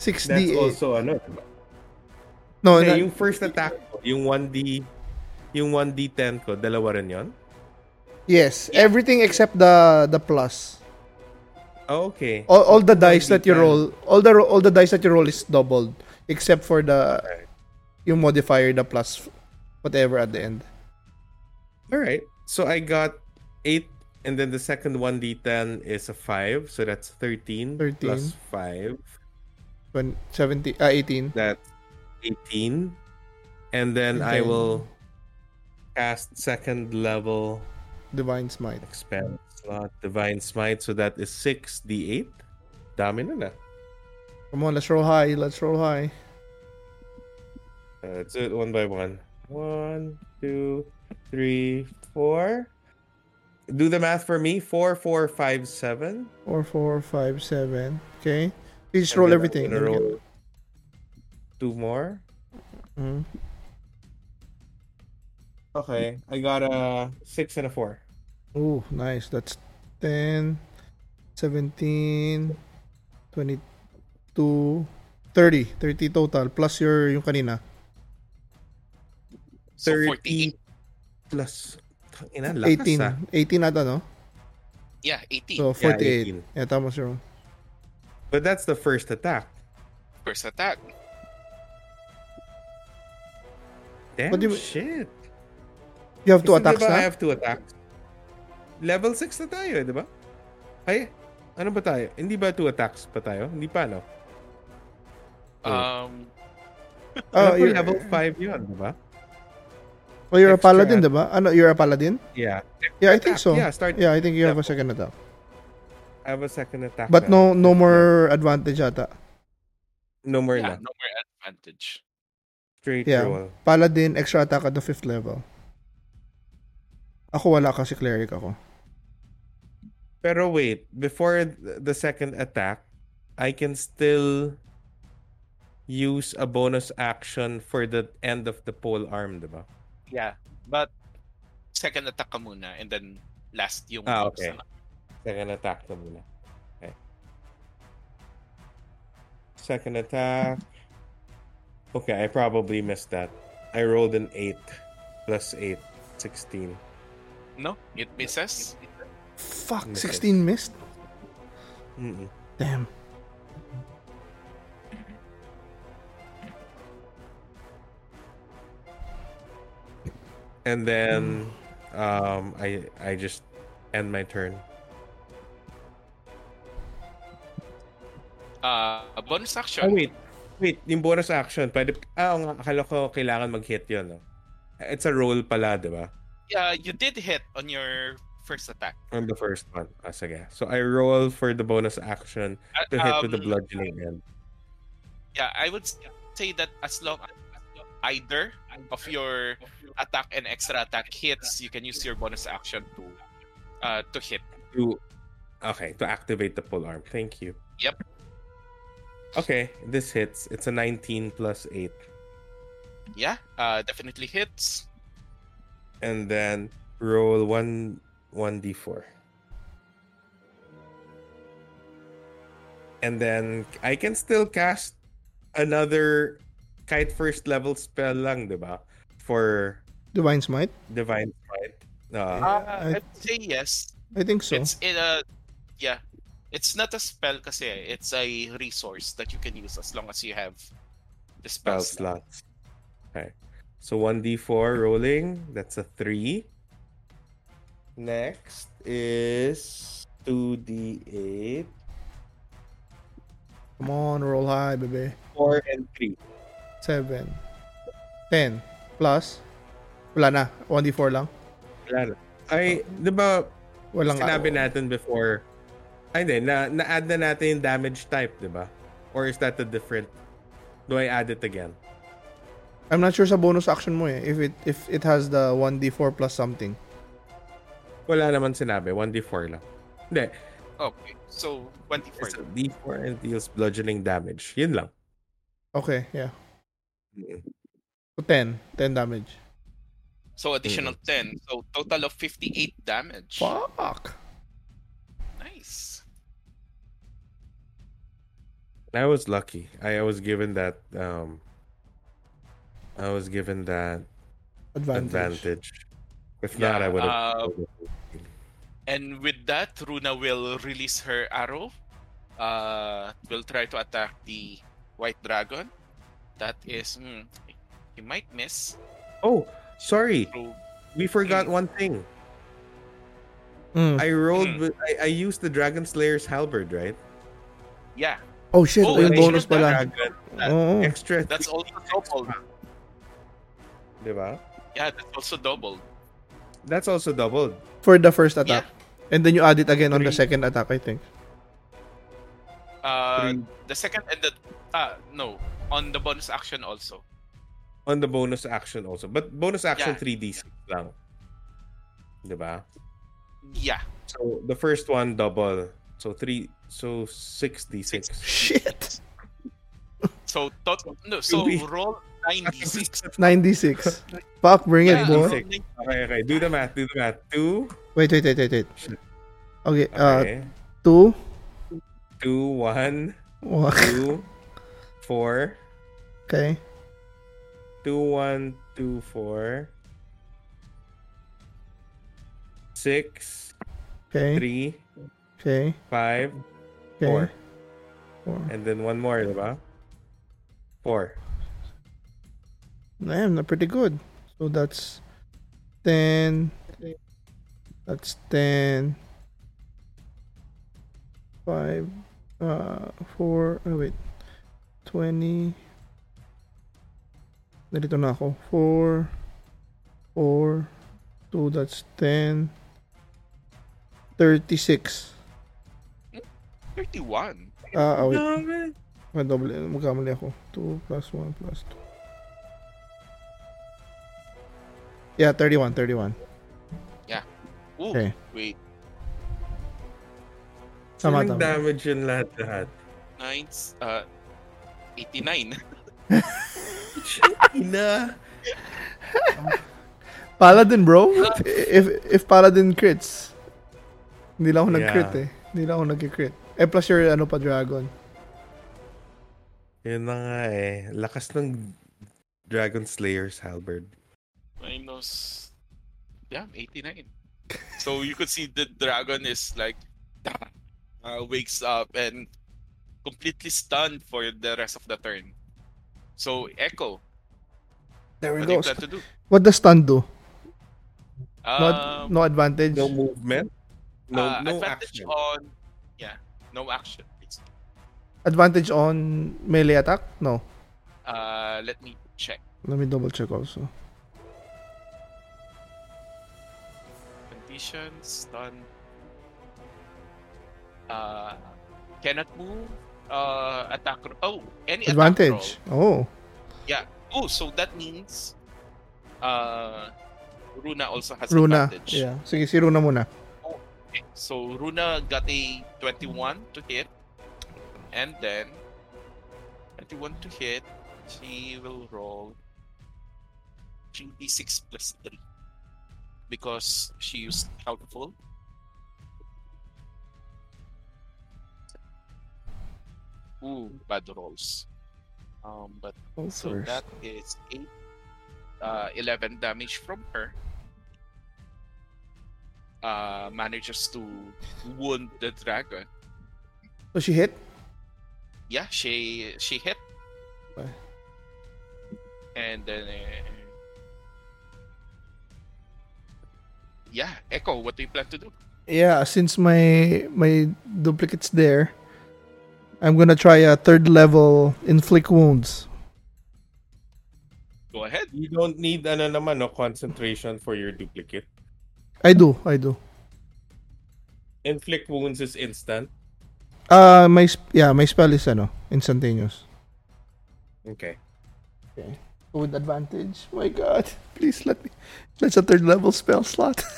That's 6d8. also ano, diba? No, Kasi na- yung first attack ko, yung 1d yung 1d10 ko, dalawa rin yon. Yes, everything except the the plus. Oh, okay. All, all the dice that you roll, all the all the dice that you roll is doubled except for the Right. yung modifier the plus whatever at the end. All right. So I got 8 and then the second 1d10 is a 5, so that's 13, 13. plus 5. When 70 uh, 18. That's 18. And then And I will cast second level Divine Smite. expand slot divine smite so that is 6d8. Dami na na. Come on, let's roll high. Let's roll high. Uh, let's do it one by one. One, two, three, four. Do the math for me. Four, four, five, seven. Four, four, five, seven. Okay. You just And roll everything. gonna roll two more. Mhm. Okay, I got a six and a four. Ooh, nice. That's 10, 17, 22, 30. 30 total. Plus your yung kanina. So 30 48. plus. Ina, lakas 18. ah. 18 ata, no? Yeah, 18. So, 48. 18. Yeah, tama si Ron. But that's the first attack. First attack. Damn What do you- shit. You have two Kasi attacks diba na? I have two attacks. Level 6 na tayo, eh, di ba? Ay, ano ba tayo? Hindi ba two attacks pa tayo? Hindi pa, no? Um, Oh, ano you're, level 5 yun, di ba? oh, you're a extra paladin, at- diba? Ano, you're a paladin? Yeah. Yeah, I think so. Yeah, start. Yeah, I think you have Yeah. a second attack. I have a second attack. But no no more advantage ata. No more yeah, na. no more advantage. Straight Yeah. roll. Paladin, extra attack at the fifth level. Ako wala kasi cleric ako. Pero wait, before the second attack, I can still use a bonus action for the end of the pole arm, di ba? Yeah, but second attack ka muna and then last yung Ah, okay. Second attack na muna. Okay. Second attack. Okay, I probably missed that. I rolled an 8 plus 8, 16. No, it misses. Fuck, Misses. 16 missed? Mm-mm. Damn. And then um I I just end my turn. Uh, a bonus action. Oh wait. Wait, yung bonus action, pwede ah, oo nga, akala ko kailangan mag-hit 'yon, no. It's a roll pala, 'di ba? Yeah, you did hit on your first attack. On the first one. Ah, sige. So I roll for the bonus action to hit with the um, bludgeoning end. Yeah, I would say that as long as either of your attack and extra attack hits, you can use your bonus action to uh to hit. To Okay, to activate the pole arm. Thank you. Yep. Okay, this hits. It's a 19 plus 8. Yeah, uh definitely hits. And then roll 1 1d4. And then I can still cast another kite first level spell lang, 'di ba? For Divine Smite? divine smite. Uh, I- I'd say yes. I think so. It's in a yeah. It's not a spell kasi it's a resource that you can use as long as you have the spell spell slot. slots. Okay. So 1d4 rolling. That's a 3. Next is 2d8. Come on, roll high, baby. 4 and 3. 7. 10. Plus. Wala na. 1d4 lang. Wala na. Ay, di ba Walang sinabi natin before, ay hindi, na, na-add na natin yung damage type, di ba? Or is that a different, do I add it again? I'm not sure sa bonus action mo eh. If it if it has the 1d4 plus something. Wala naman sinabi, 1d4 lang. Hindi, Okay. So, 24. it's a d4 and deals bludgeoning damage. Yun lang. Okay, yeah. Mm. So 10. 10 damage. So, additional Mm. 10. So, total of 58 damage. Fuck. Nice. I was lucky. I, I was given that, um, I was given that Advantage. advantage. If not, I would have. uh, And with that, Runa will release her arrow. Uh, will try to attack the white dragon. That is, hmm, he might miss. oh, sorry. We forgot one thing. Mm. I rolled Mm. with I, I used the Dragon Slayer's halberd, right? yeah, Oh shit, Oh, yung bonus should pala. have Dragon, Oo. extra that's also doubled. diba? Yeah, that's also doubled. That's also doubled. For the first attack. And then you add it again on the second attack, I think. Uh, Three. the second and the uh no on the bonus action also. On the bonus action also. But bonus action Yeah. 3d6 lang. Diba? Yeah, So the first one double. So 3 so 6d6. Shit. so tot no so roll 96. 96. Fuck, bring it, Yeah, boy. 96. Okay, okay. Do the math. Do the math. 2. Wait, wait, wait, wait, wait. Okay, uh, Okay. two. 2 1 One. 2 4 Okay. 2 1 2 4 6 Okay. 3 Okay. 5 Okay. Four. Four. and then one more, diba? 4. Damn, not pretty good. So that's 10. That's 10. 5. Uh, 4. Oh, wait. 20. Narito na ako. 4. 4. 2. That's 10. 36. 31. Ah, ah, wait. Dami. Madoble. Magkamali ako. 2 plus 1 plus 2. Yeah, 31. 31. Ooh, Okay. wait. Tama, Ilang damage yun lahat-lahat. Nine, uh, 89. Ina. Paladin, bro. if if Paladin crits. Hindi lang ako nag-crit Yeah. eh. Hindi lang ako nag-crit. Eh, plus your ano pa, Dragon. Yun na nga eh. Lakas ng Dragon Slayer's halberd. Minus, yeah, 89. so you could see the dragon is like, uh, wakes up and completely stunned for the rest of the turn. So, Echo, There we what do go. you plan to do? What does stun do? No, Um, no advantage? No movement. No, uh, no advantage action. on, yeah, no action. It's, Advantage on melee attack? No. uh, let me check. Let me double check also. Conditions, stun. Uh, cannot move. Uh, attack. Oh, any. Advantage. Oh. Yeah. Oh, so that means uh Runa also has Runa. advantage. Yeah. Sige, si Runa muna. Okay, So Runa got a 21 to hit. And then 21 to hit. She will roll 3d6 plus 3. Because she used helpful. Ooh, bad rolls. Um, but so that is 8, uh, 11 damage from her. Uh, manages to wound the dragon. So she hit? Yeah, she she hit. Okay. And then uh, yeah, Echo, what do you plan to do? Yeah, since my my duplicate's there, I'm gonna try a third level inflict wounds. Go ahead. You don't need ano naman, no, concentration for your duplicate. I do, I do. Inflict wounds is instant. Uh my sp- yeah, my spell is ano, instantaneous. Okay. Okay. With advantage. My god. Please let me that's a third level spell slot.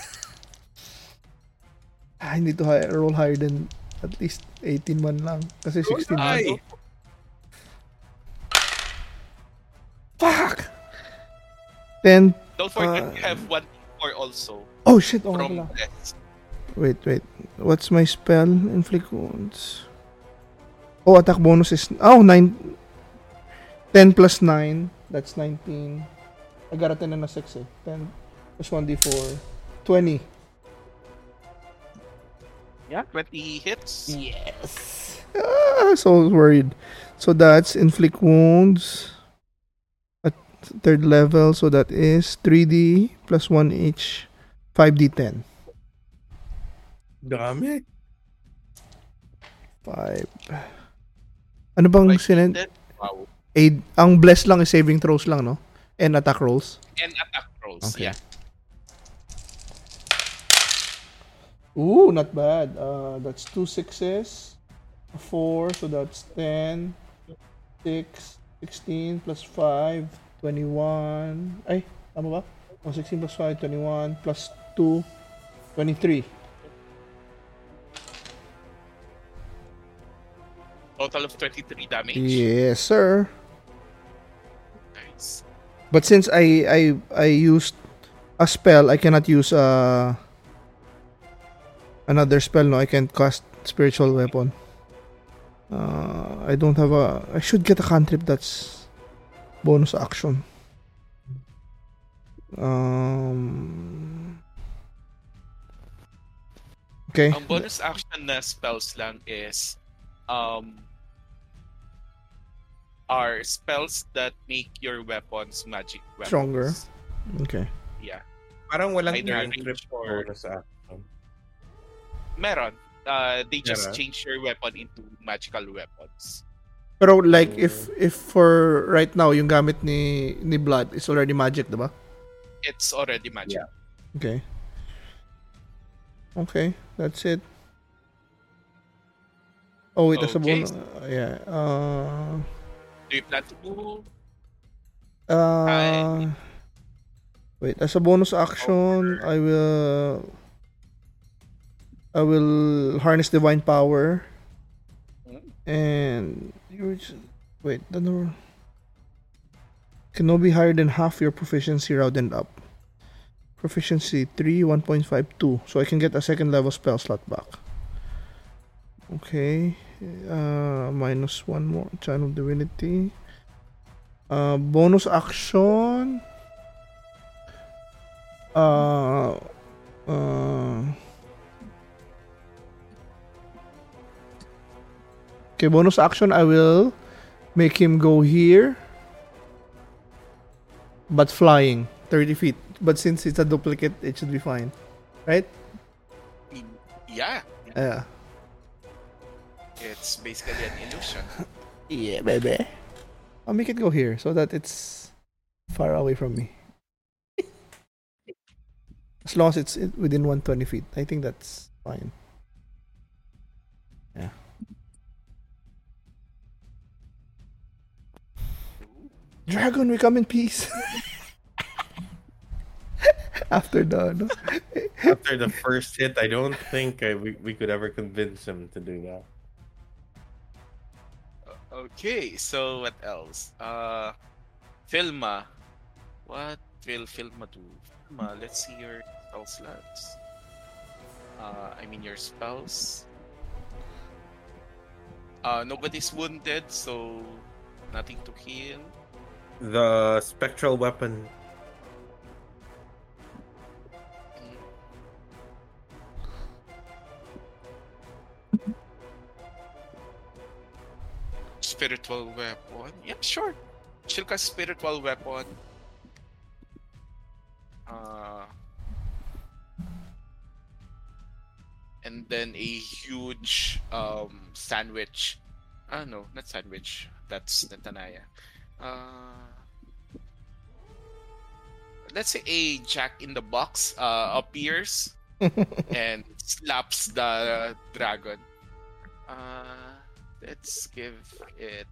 I need to high, roll higher than at least 18 man lang. Kasi 16 man. Ay! Fuck! Then, Don't forget Uh, you have one or also oh shit, oh from. Wait, wait. What's my spell? Inflict wounds. Oh, attack bonus is... Oh, 9... 10 plus 9. That's 19. I got a 10 and a 6 eh. 10 plus 1d4. 20. Yeah, 20 hits. Yes. Ah, so worried. So that's inflict wounds at third level. So that is 3d plus 1 each. 5d10. Dami. 5. Ano bang that. Wow. Aid, ang bless lang is saving throws lang, no? And attack rolls. And attack rolls. Okay. Yeah. Ooh, not bad. Uh, that's two sixes, a four, so that's 10, 6, 16 plus 5, 21. Ay, tama ba? Oh, 16 plus 5, 21 plus 2, 23. Total of 23 damage. Yes, sir. But since I I I used a spell, I cannot use uh another spell. No, I can't cast spiritual weapon. Uh, I don't have a. I should get a cantrip that's bonus action. Um. Okay. Ang bonus action na spells lang is um are spells that make your weapons magic weapons. Stronger. Okay. Yeah. Parang walang Either cantrip range or- bonus action. Meron. Uh, they just Meron? change your weapon into magical weapons. Pero like if if for right now yung gamit ni ni Blaidd is already magic, diba? It's already magic. Yeah. Okay. Okay, that's it. Oh wait, that's a Okay. bonus. uh, yeah. Uh, Do you plan to move? uh, wait, as a bonus action, I will. I will harness divine power, and you just wait. The number cannot be higher than half your proficiency rounded up. Proficiency 3, 1.52. So I can get a second level spell slot back. Okay. Uh, minus one more. Channel Divinity. Uh, bonus action. Uh, uh, okay, bonus action. I will make him go here. But flying 30 feet. But since it's a duplicate, it should be fine. Right? Yeah. Yeah. It's basically an illusion. Yeah, baby. I'll make it go here so that it's far away from me. as long as it's within 120 feet, I think that's fine. Yeah. Dragon, we come in peace. After the, no? After the first hit, I don't think I, we, we could ever convince him to do that. Okay, so what else? Uh, Filma. What will Filma do? Filma, let's see your spell slots. Uh, I mean your spells. Uh, nobody's wounded, so nothing to heal. The spectral weapon. Spiritual weapon. Yeah, sure. She'll cast spiritual weapon. Uh, and then a huge um sandwich. Ah no, not sandwich. That's Natanaya. Uh, let's say a Jack in the Box uh, appears and slaps the dragon. Uh, let's give it.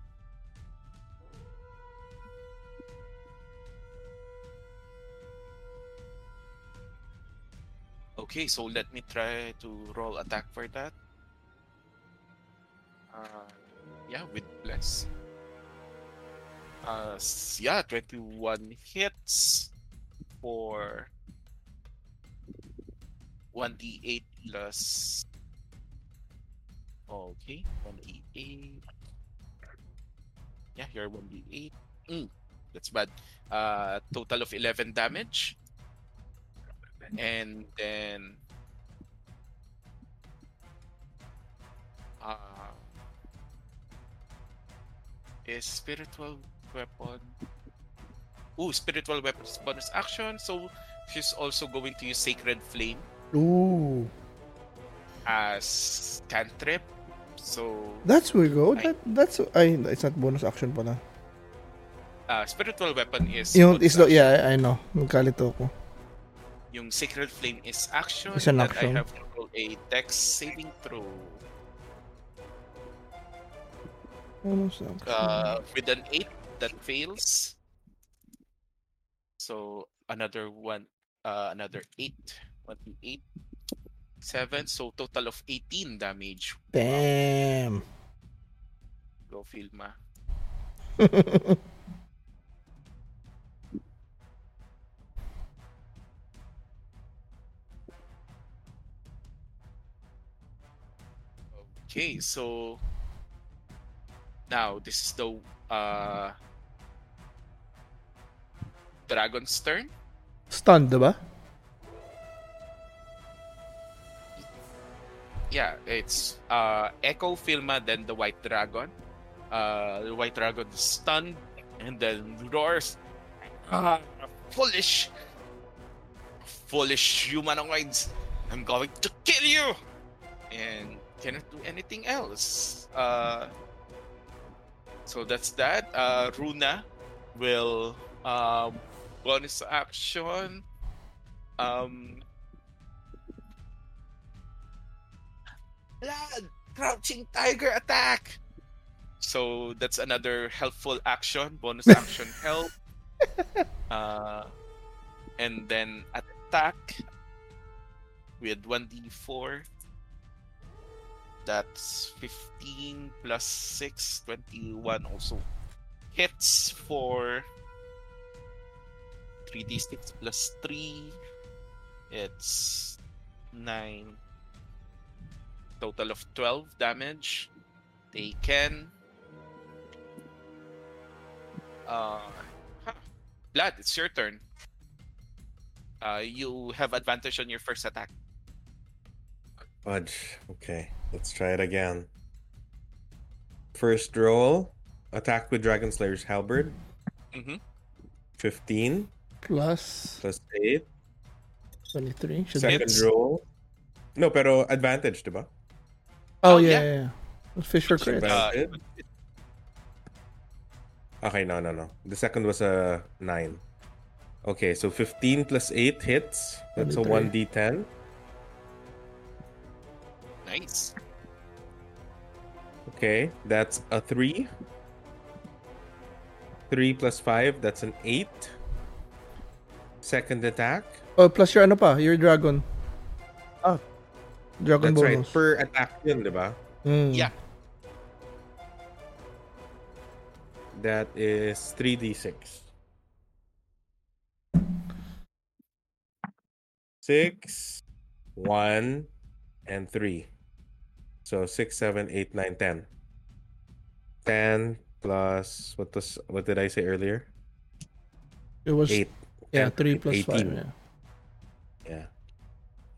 Okay, so let me try to roll attack for that. Uh, yeah, with bless. Uh, yeah, 21 hits for 1d8 plus. Okay, 1d8. Yeah, you're 1d8. Mm, that's bad. Uh, total of 11 damage. And then. Uh, is spiritual weapon. Ooh, spiritual weapons bonus action. So she's also going to use sacred flame Ooh, as cantrip. So that's where we go. I- That that's I. It's not bonus action pala. uh, spiritual weapon is Yung is the yeah I know. Nagkalito ko. Yung sacred flame is action. It's an action. I have to roll a dex saving throw. Bonus action. Uh, with an eight that fails. So another one, uh, another eight, one to eight, seven. So total of eighteen damage. Damn. Go Filma. Okay, so now this is the uh dragon's turn. Stunned, diba? Yeah, it's uh Echo Filma, then the White Dragon. Uh the White Dragon is stunned and then roars. Ah, foolish foolish humanoids. I'm going to kill you and cannot do anything else. Uh so that's that. Uh Runa will um bonus action. Um Lad, crouching tiger attack. So that's another helpful action, bonus action help. Uh, and then attack with 1d4. That's 15 plus 6, 21 also. Hits for 3d6 plus 3. It's 9 total of 12 damage taken. Uh, huh. Blaidd, it's your turn. Uh, you have advantage on your first attack. Fudge. Okay, let's try it again. First roll, attack with Dragon Slayer's Halberd. Mhm. 15 Plus plus 8. 23. Second Hits. roll. No, pero advantage, diba? Oh, Oh, yeah, yeah. yeah. yeah. Fish for crit. Uh, Okay, no, no, no. The second was a 9. Okay, so 15 plus 8 hits. That's a 1d10. nice. Okay, that's a 3. 3 plus 5, that's an 8. Second attack. Oh, plus your ano pa, your dragon. Ah. Dragon That's right. bonus. Per attack yun, di ba? Mm. Yeah. That is 3d6. 6, 1, and 3. So 6, 7, 8, 9, 10. 10 plus, what, was, what did I say earlier? It was 8. yeah, 10, 3 plus 5. Yeah. Yeah.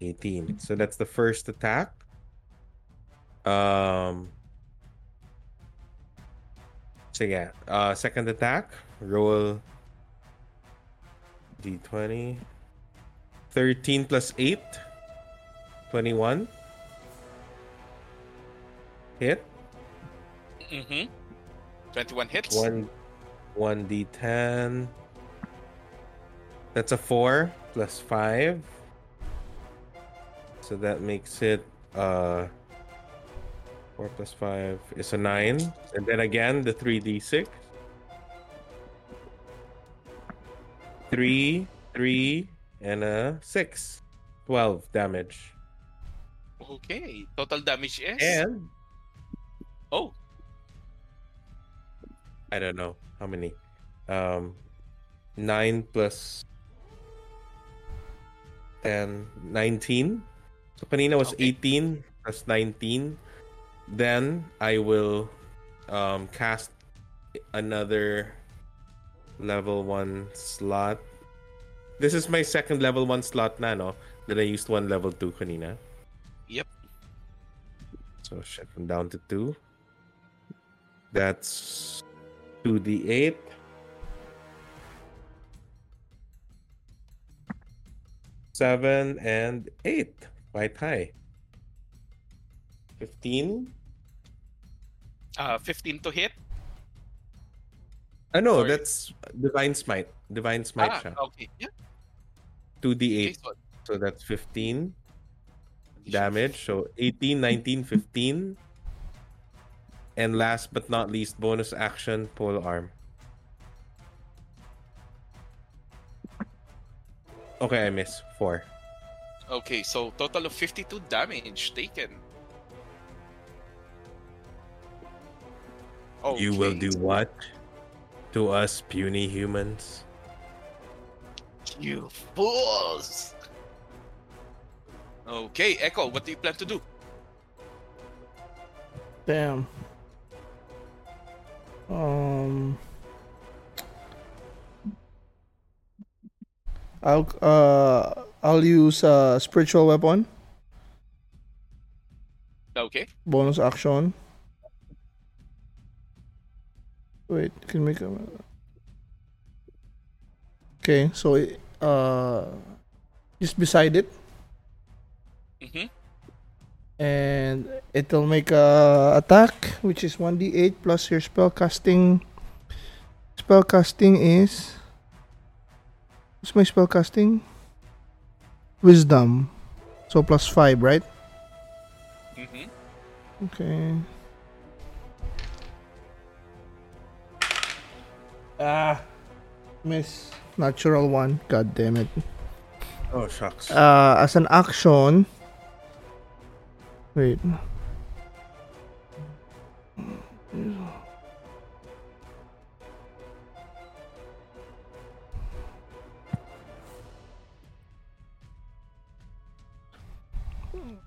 18. So that's the first attack. Um Sige. Uh second attack. Roll D20. 13 plus 8. 21. hit. Mm-hmm. 21 hits. One, one d10. That's a four plus five. So that makes it uh four plus five is a nine, and then again the three d six. Three, three, and a six. Twelve damage. Okay. Total damage is. And Oh, I don't know how many. Um, nine plus 10, 19. So kanina was Okay. 18 plus 19. Then I will um, cast another level 1 slot. This is my second level 1 slot na, no? Then I used one level 2 kanina. Yep. So shift them down to 2. That's 2d8. Seven and eight. Quite high. 15. uh, 15 to hit. Ah, no, Or- that's Divine Smite. Divine Smite ah, siya. okay. Yeah. 2d8. Okay, so So that's 15 damage. So 18, 19, 15. And last but not least, bonus action, pole arm. Okay, I miss. Four. Okay, so total of 52 damage taken. You will do what? To us puny humans? You fools! Okay, Echo, what do you plan to do? Damn. Um. I'll uh I'll use uh spiritual weapon Okay. bonus action. Wait, can make a. Okay, so it, uh, just beside it, Mm-hmm. and it'll make a attack, which is one d eight plus your spell casting. Spell casting is. What's my spell casting? Wisdom, so plus five, right? Mm-hmm. Okay. Ah, miss. Natural one. God damn it. Oh, shucks. Uh, as an action. Wait.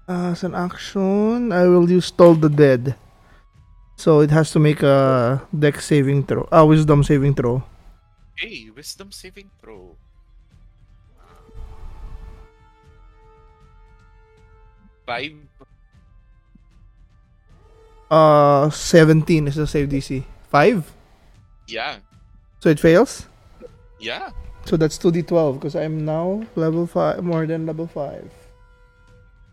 Uh, as an action, I will use Toll the Dead. So it has to make a dex saving throw. Ah, wisdom saving throw. Okay, wisdom saving throw. Five. Uh, 17 is the save DC. 5? Yeah. So it fails? Yeah. So that's 2d12 because I'm now level 5, more than level 5.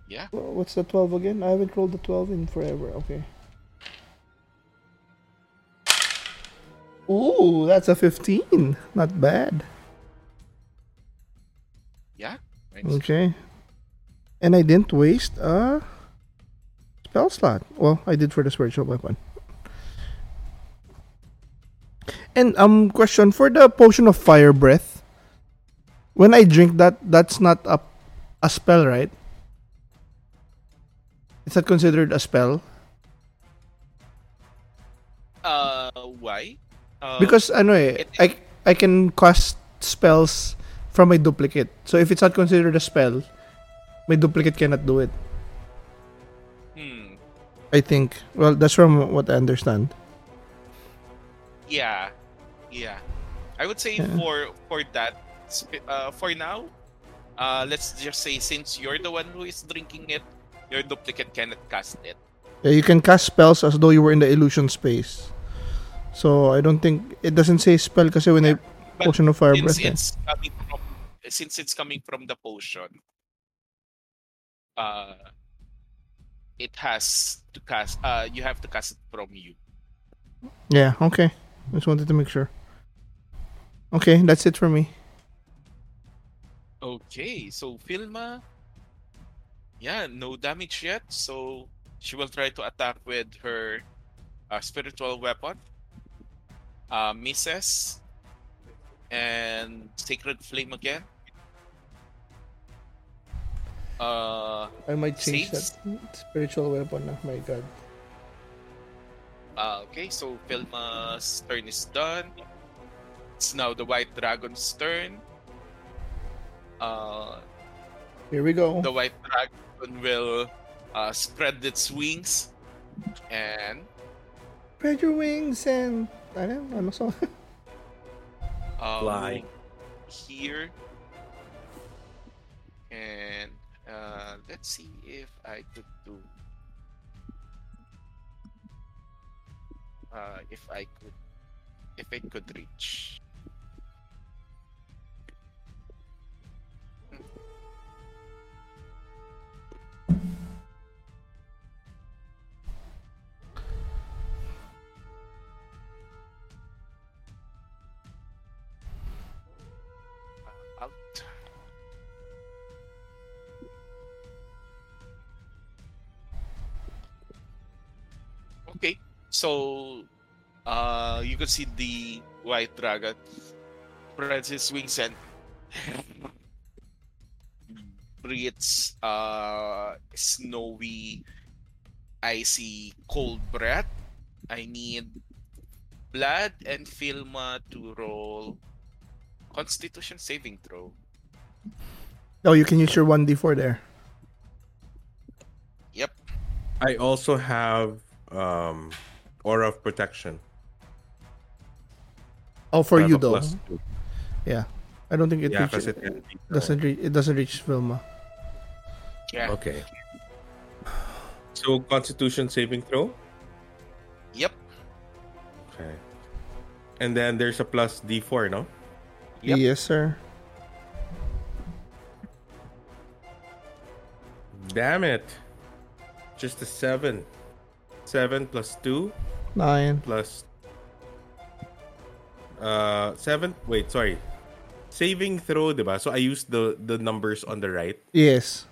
Yeah. Wha- What's the 12 again? I haven't rolled the 12 in forever. Okay. Ooh, that's a 15. Not bad. Yeah. Okay. And I didn't waste a spell slot. Well, I did for the spiritual weapon. And um question for the potion of fire breath. When I drink that, that's not a a spell, right? Is that considered a spell? Uh, why? Uh, Because ano eh, it- I I can cast spells from my duplicate. So if it's not considered a spell, my duplicate cannot do it. hmm, I think. Well, that's from what I understand. yeah, yeah. I would say Yeah. for for that, uh, for now, uh, let's just say since you're the one who is drinking it, your duplicate cannot cast it. Yeah, you can cast spells as though you were in the illusion space. So I don't think it doesn't say spell kasi when I potion of fire since breath. eh. it's coming from since it's coming from the potion, uh, it has to cast. Uh, you have to cast it from you. Yeah, okay. Just wanted to make sure. Okay, that's it for me. Okay, so Filma. Yeah, no damage yet. So she will try to attack with her uh, spiritual weapon. Uh, misses. And Sacred Flame again. Uh, I might change Saves? that spiritual weapon. Oh my god. uh, okay, so Filma's turn is done. It's now the White Dragon's turn. Uh, Here we go. the white dragon will uh, spread its wings and Spread your wings and ano, ano so? uh, Fly. move here and uh, let's see if I could do uh, if I could if it could reach Okay, so uh, you can see the white dragon spreads his wings and breathes uh, snowy, icy, cold breath. I need Blaidd and Filma to roll Constitution saving throw. Oh, you can use your 1d4 there. Yep. I also have um aura of protection. Oh, for you a though. plus. Yeah. I don't think it, Yeah, reaches, because it doesn't re- it doesn't reach Vilma. Yeah. Okay. So Constitution saving throw. Yep. Okay. And then there's a plus D4, no? Yep. Yes, sir. Damn it. Just a seven. Seven plus two Nine. plus uh seven. Wait, sorry. Saving throw, diba? So I used the the numbers on the right. Yes.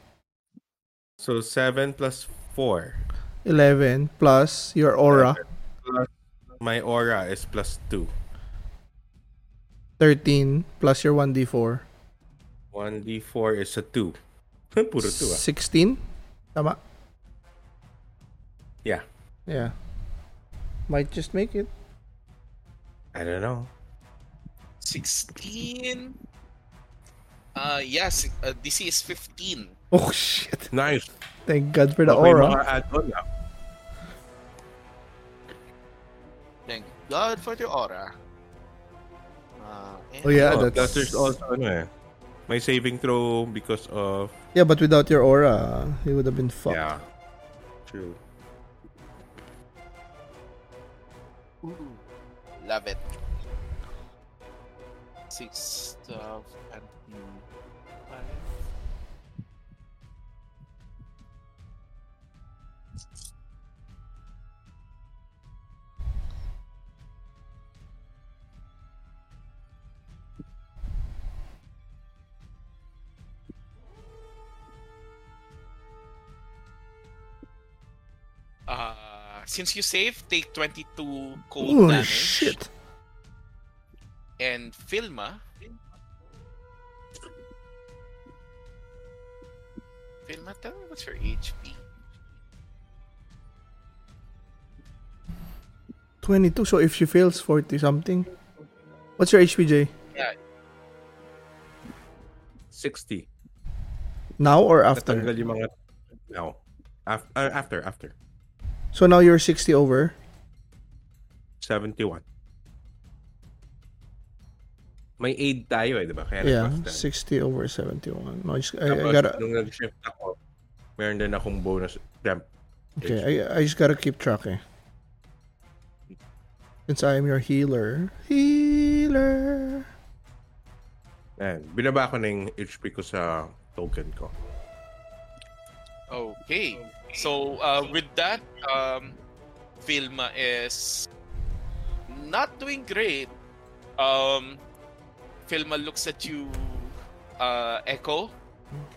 So seven plus four. 11 plus your aura. Plus my aura is plus two. 13 plus your 1d4. One D four is a two. Puro two ah. 16? Tama? Yeah. Yeah. Might just make it. I don't know. 16. Uh, yes, uh, DC is 15. Oh shit. Nice. Thank God for the Okay, aura. mga add-on. Thank God for the aura. Uh, and Oh yeah, Oh, that's plus there's also ano eh. My saving throw because of Yeah, but without your aura, he would have been fucked. yeah. True. Love it. Six of Uh, since you save, take 22 cold Oh damage. shit. And Filma. Filma, tell me what's your HP? 22. So if she fails 40 something. What's your HPJ? 60. Now or after? Natanggal yung mga now. Af- uh, after after So now you're 60 over. 71. May aid tayo eh, di ba? Kaya Yeah, nag-plus 60 over 71. No, I, just, I, I gotta. nung nag-shift ako, meron din akong bonus temp. Okay, I, I just gotta keep track eh. Since I am your healer. Healer. Ayan, binaba ko na yung HP ko sa token ko. Okay. So uh, with that, um, Vilma is not doing great. Um, Vilma looks at you, uh, Echo.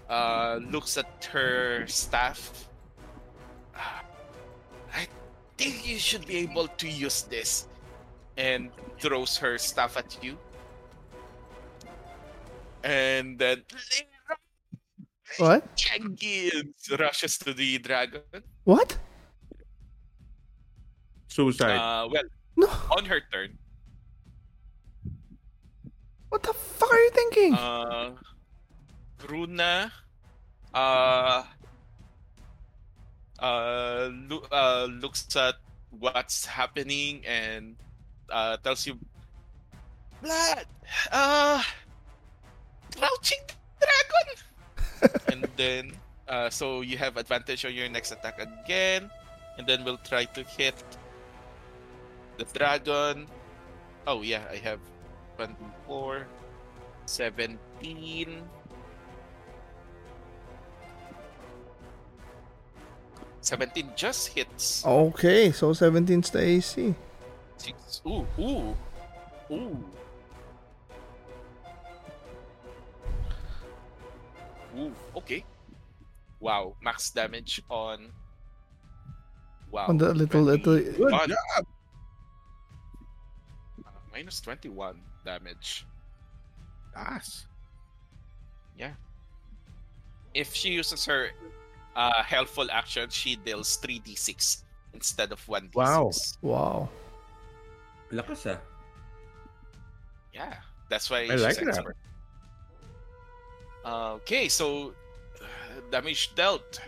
Uh, looks at her staff. I think you should be able to use this, and throws her staff at you. And then What? Jenkins rushes to the dragon. What? Suicide. Uh, well, No. on her turn, What the fuck are you thinking? uh, Bruna, uh, uh, loo- uh, looks at what's happening and uh, tells you, Blaidd, uh, crouching dragon. And then, uh, so you have advantage on your next attack again, and then we'll try to hit the dragon. Oh yeah, I have 24, 17. Seventeen just hits. okay, so 17's the AC. Six. Ooh, ooh, ooh. Ooh, okay. Wow, max damage on. Wow. On the little little. 21. Uh, minus 21 damage. Yes. If she uses her uh, helpful action, she deals 3d6 instead of 1d6. Wow. Wow. Lakas ah. Yeah, that's why I she's like that. Expert. Uh, okay, so uh, damage dealt.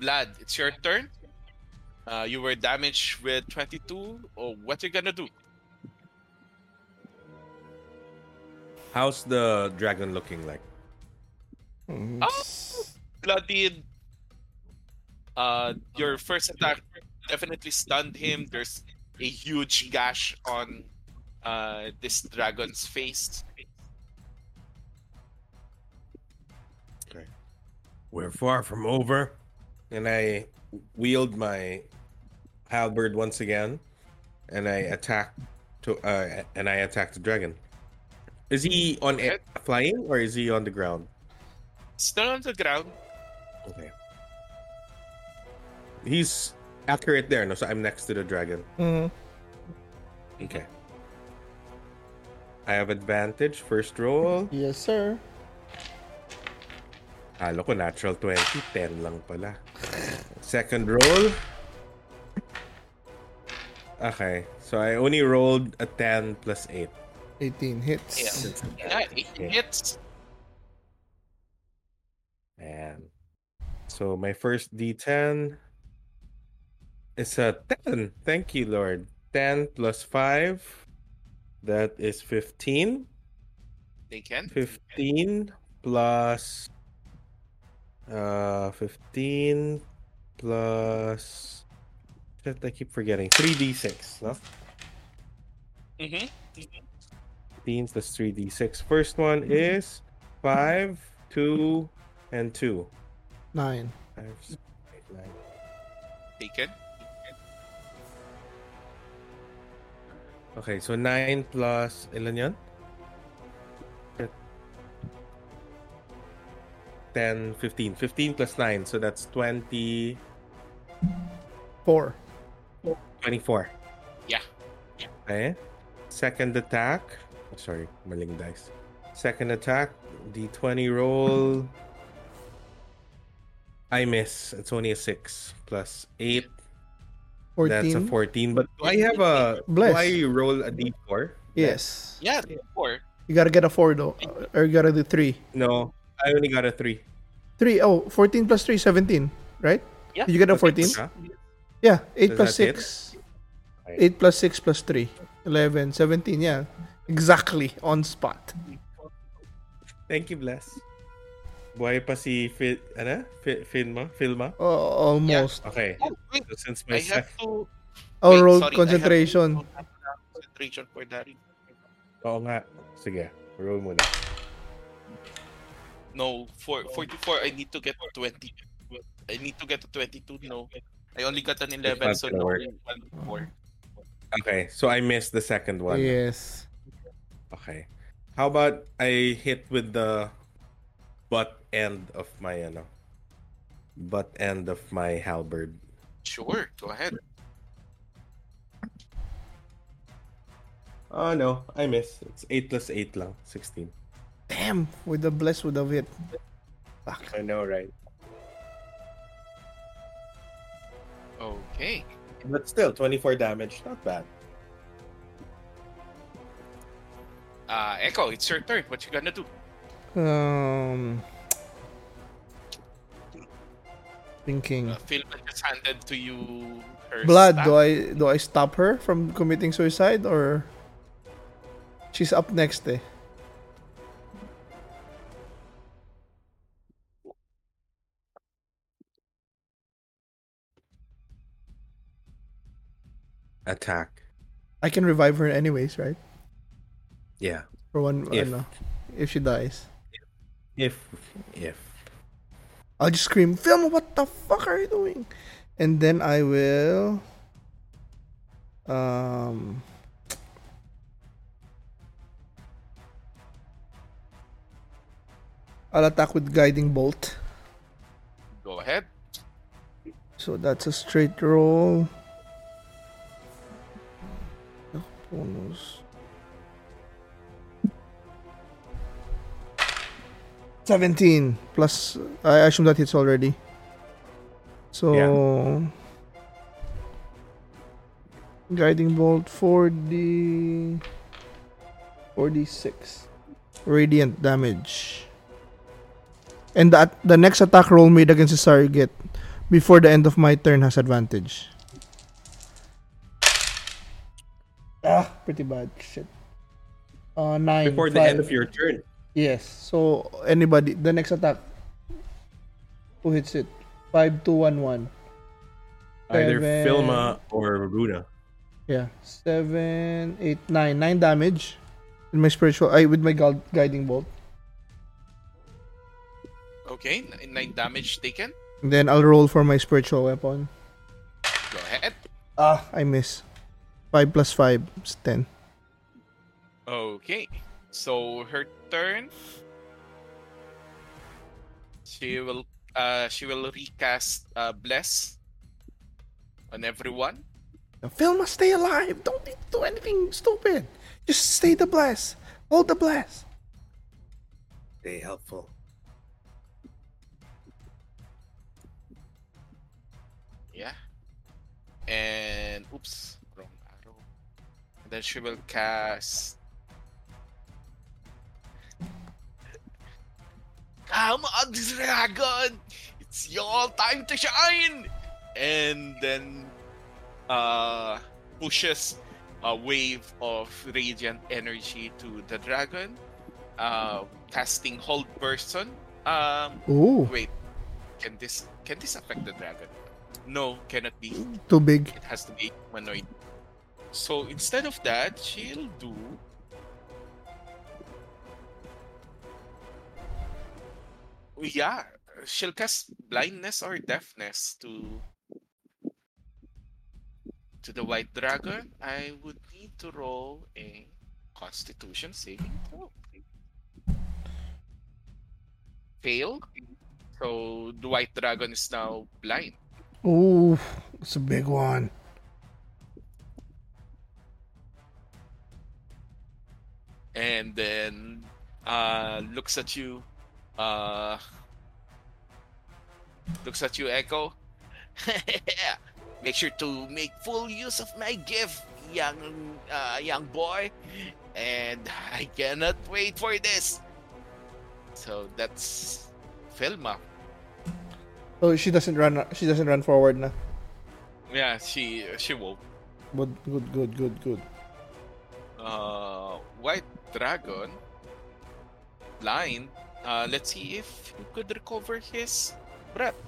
Blaidd, it's your turn. Uh, you were damaged with 22. Oh, what you gonna do? How's the dragon looking like? Oh! Bloodied. Uh, your first attack definitely stunned him. There's a huge gash on uh, this dragon's face. We're far from over. And I wield my halberd once again, and I attack to uh, and I attack the dragon. Is he on air, flying or is he on the ground? Still on the ground. Okay. He's accurate there, no? So I'm next to the dragon. Mhm. Okay. I have advantage. First roll. Yes, sir. Halo ko natural 20. 10 lang pala. Second roll. Okay. So I only rolled a 10 plus 8. 18 hits. Yeah. Yeah, it Okay. hits. Man. So my first D10 is a 10. Thank you, Lord. 10 plus 5. That is 15. They can. 15 plus uh 15 plus shit, I keep forgetting 3d6 no Mm-hmm. 15 plus 3d6 first one is 5 2 and 2 Nine. 5 6, 8, 9. Taken. okay so 9 plus ilan yan 10 15 15 plus 9 so that's 20 Four. 24 Yeah. Okay. Second attack. Oh, sorry, maling dice. Second attack, d20 roll. I miss. It's only a 6 plus 8. 14. That's a 14. But do I have a. Bless. Do I roll a d4? Yes. Yeah, four. You gotta get a four though. Or you gotta do three. No, I only got a 3. Three. Oh, 14 plus 3, 17. Right? Yeah. Did you get a 14? Huh? Yeah. 8 Does plus that hit? 6. Okay. 8 plus 6 plus 3. 11. 17. Yeah. Exactly. On spot. Thank you, Bless. Buhay pa si Phil, ano? Phil, Filma? Filma? Oh, almost. Okay. Oh, wait. So since I my have sec- to. Oh, wait, roll sorry, I have to- concentration. Concentration for that. Oo nga. Sige. Roll muna. No, for 44, I need to get 20. I need to get to 22. No, I only got an 11, so no. work. Okay, so I missed the second one. Yes. Okay. How about I hit with the butt end of my ano, butt end of my halberd. Sure, go ahead. Oh no, I miss. It's 8 plus 8 lang, 16. Damn, with the bless would have hit. Fuck. I know, right? Okay. But still, 24 damage, not bad. Uh, Echo, it's your turn. What you gonna do? Um. Thinking. Uh, Philman just handed to you her Blaidd. staff. Do I do I stop her from committing suicide or? She's up next, eh. Attack. I can revive her anyways, right? Yeah. For one, If. ano, if she dies. If if I'll just scream, Film, what the fuck are you doing? And then I will. Um. I'll attack with Guiding Bolt. Go ahead. So that's a straight roll. Bonus. Seventeen plus. I assume that hits already. So. Guiding bolt for the. 46 radiant damage. And that the next attack roll made against this target before the end of my turn has advantage. Ah, pretty bad. Shit. Uh, nine. before the five- end of your turn. Yes. So anybody, the next attack. Who hits it? Five, two, one, one. Either Seven. Filma or Runa. Yeah. Seven, eight, nine. Nine damage. With my spiritual, I with my gu- guiding bolt. Okay, nine damage taken. And then I'll roll for my spiritual weapon. Go ahead. Ah, I miss. Five plus five is ten. Okay, so her turn. She will uh she will recast uh bless on everyone. The film must stay alive. Don't need to do anything stupid. Just stay the bless. Hold the bless. Stay helpful. Yeah. And oops, wrong arrow. And then she will cast. Come on, dragon! It's your time to shine! And then uh pushes a wave of radiant energy to the dragon. Uh casting hold person. Um Ooh, wait. Can this can this affect the dragon? No, cannot be. too big. It has to be humanoid. So instead of that, she'll do. Yeah, she'll cast blindness or deafness to to the white dragon. I would need to roll a Constitution saving throw. Fail. So the white dragon is now blind. Ooh, it's a big one. And then uh looks at you uh looks at you echo make sure to make full use of my gift young uh, young boy and i cannot wait for this so that's Filma. Oh, she doesn't run. She doesn't run forward na. yeah she she won't Good, good, good, good, good. uh white dragon blind uh let's see if he could recover his breath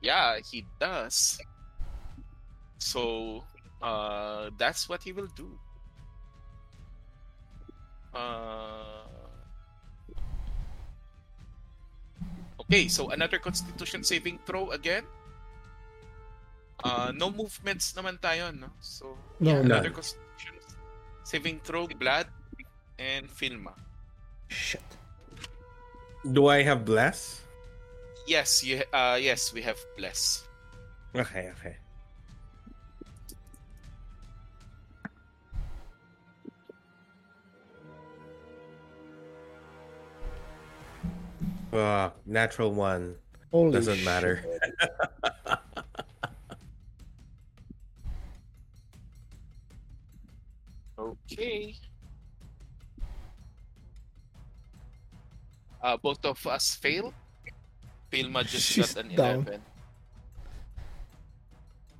yeah he does so uh that's what he will do uh Okay, so another constitution saving throw again. Uh, no movements naman tayo, no? So, No, yeah, another. Constitution saving throw, Blaidd, and Filma. Shit. Do I have bless? Yes, you, uh, yes, we have Bless. Okay, okay. Uh, natural one Holy doesn't shit. matter. Okay. Uh, both of us fail. Filma just She's got an down. 11.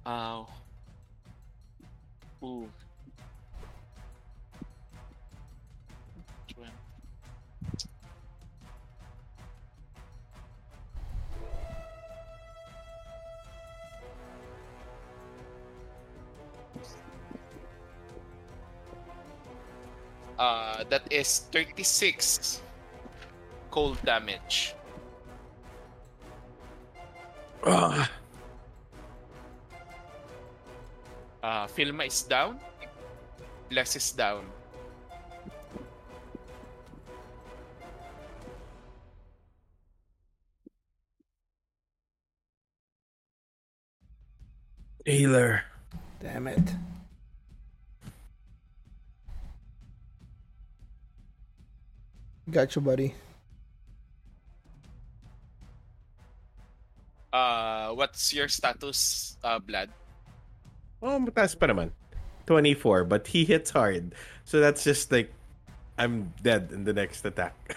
Uh, ooh. Uh, that is 36 cold damage. Ugh. Uh, Filma is down. Bless is down. healer. Damn it. Got you, buddy. Uh, what's your status, uh, Blaidd? Oh, mataas pa naman. 24, but he hits hard. So that's just like I'm dead in the next attack.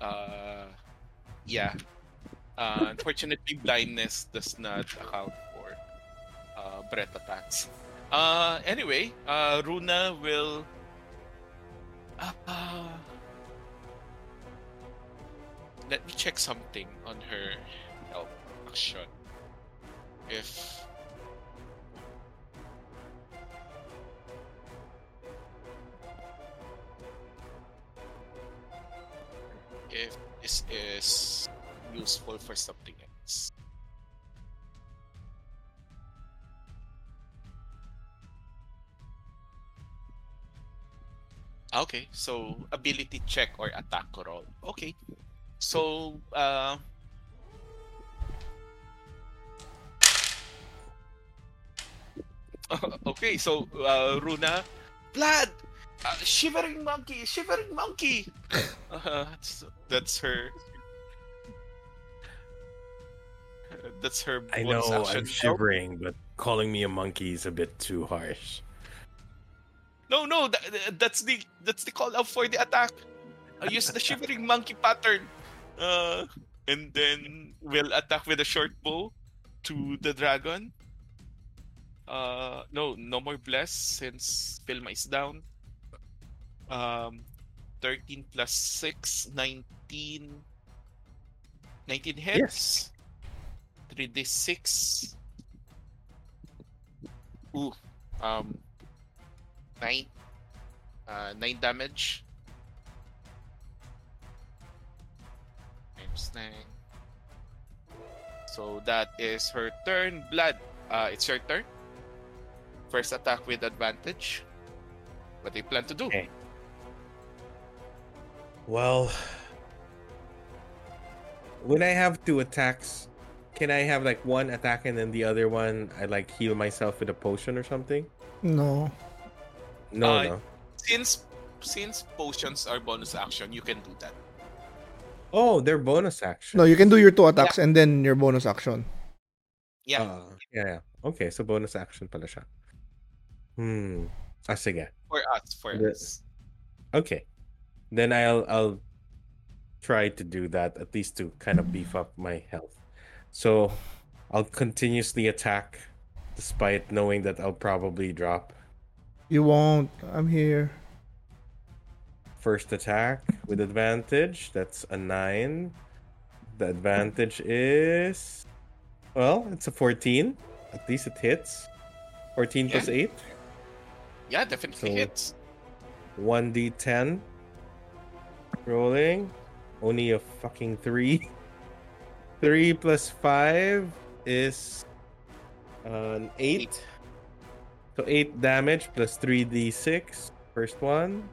Uh, yeah. Uh, unfortunately, blindness does not account for uh, breath attacks. Uh, anyway, uh, Runa will. Uh, uh, let me check something on her health action. If if this is useful for something else. Ah, okay, so ability check or attack roll. Okay. So uh Okay, so uh Runa Blaidd! Uh, shivering monkey, shivering monkey. Uh, that's, that's her. That's her. I know. I'm shivering, but calling me a monkey is a bit too harsh. No, no, that, that's the that's the call out for the attack. I use the shivering monkey pattern, uh, and then we'll attack with a short bow to the dragon. Uh, no, no more bless since Filma is down. Um, 13 plus 6, 19. 19 hits. Yes. 3d6. Ooh. Um, 9. Uh, 9 damage. Times 9. So that is her turn. Blaidd, uh, it's your turn. First attack with advantage. What do you plan to do? Okay. Well, when I have two attacks, can I have like one attack and then the other one I like heal myself with a potion or something? No. No, Uh, no. Since since potions are bonus action, you can do that. Oh, they're bonus action. No, you can do your two attacks and then your bonus action. Yeah. Ah, yeah, yeah. Okay, so bonus action pala siya. Hmm. Ah, sige. For us, for The- us. Okay. Then I'll I'll try to do that at least to kind of beef up my health. So I'll continuously attack despite knowing that I'll probably drop. You won't. I'm here. First attack with advantage. That's a 9. The advantage is well, it's a 14. At least it hits. 14 plus 8. Yeah, definitely So- hits. 1d10 rolling only a fucking 3 Three plus five is an eight. So eight damage plus three d six. First one.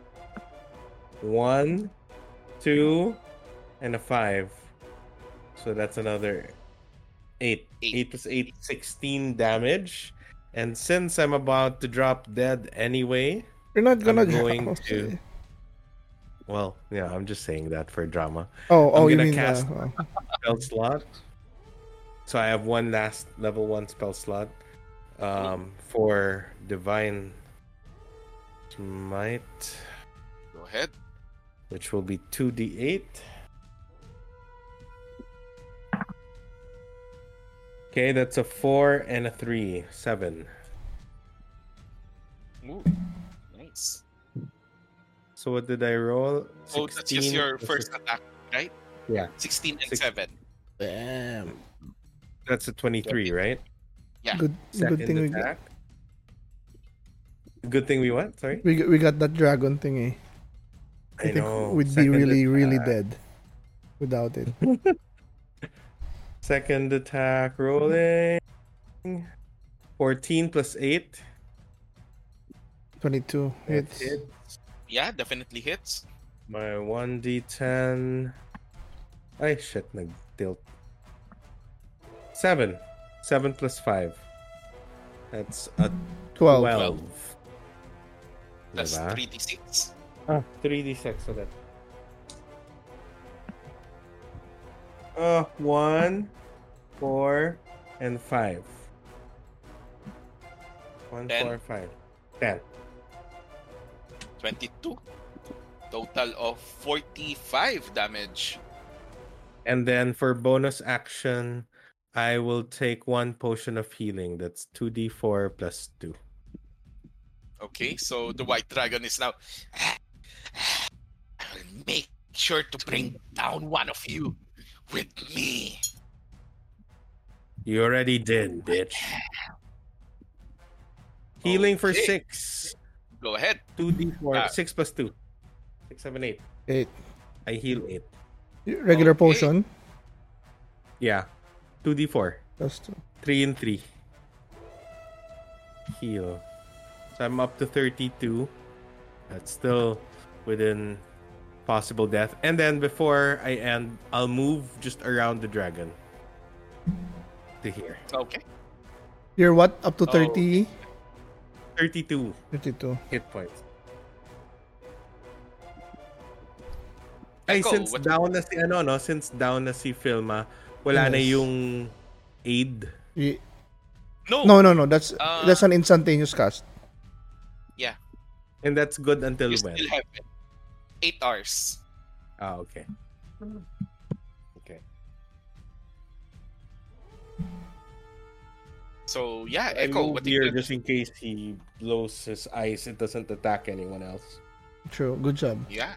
One, two, and a five. So that's another eight. Eight. Eight plus eight, 16 damage. And since I'm about to drop dead anyway, You're not gonna I'm going to- well, yeah, I'm just saying that for drama. Oh, oh, you gonna mean cast- the, oh. spell slot. So I have one last level one spell slot um, for divine smite, Go ahead. Which will be two d eight. Okay, that's a four and a three, seven. Ooh, nice. So what did I roll? Oh, that's just your plus first six- attack, right? Yeah. 16 and Six- 7. Damn. That's a twenty-three, right? Yeah. Good, Second good thing we got, attack. Good thing we what? Sorry. we we got that dragon thingy. Eh? I, think know. we'd be Second really, really attack. dead without it. Second attack rolling. 14 plus 8. 22 That hits. hits. Yeah, definitely hits. My 1d10. Ay, shit, nag-tilt. 7. 7 plus 5. That's a 12. 12. That's Diba? 3d6. Ah, 3d6 so that. Uh, 1, 4, and 5. 1, Ten. 4, 5. 10. 22. Total of 45 damage. And then for bonus action, I will take one potion of healing. That's 2d4 plus 2. Okay, so the white dragon is now. I will make sure to bring down one of you with me. You already did, bitch. Healing for 6. Go ahead. 2d4. Ah. 6 plus 2. 6, 7, 8. 8. I heal 8. Regular Okay. potion. Yeah. 2d4. That's two. 3 and 3. Heal. So I'm up to 32. That's still within possible death. And then before I end, I'll move just around the dragon. To here. Okay. You're what? Up to Oh. 30? 32 32. hit points. Ay, Echo, since what- down na si ano, no? Since down na si Filma, wala na Yes. yung aid. Ye- No. No, no, no. That's Uh, that's an instantaneous cast. And that's good until You when? still have it. 8 hours. Ah, okay. Okay. So, yeah, I Echo, moved what do you here get? just in case he blows his eyes, it doesn't attack anyone else. True. Good job. Yeah.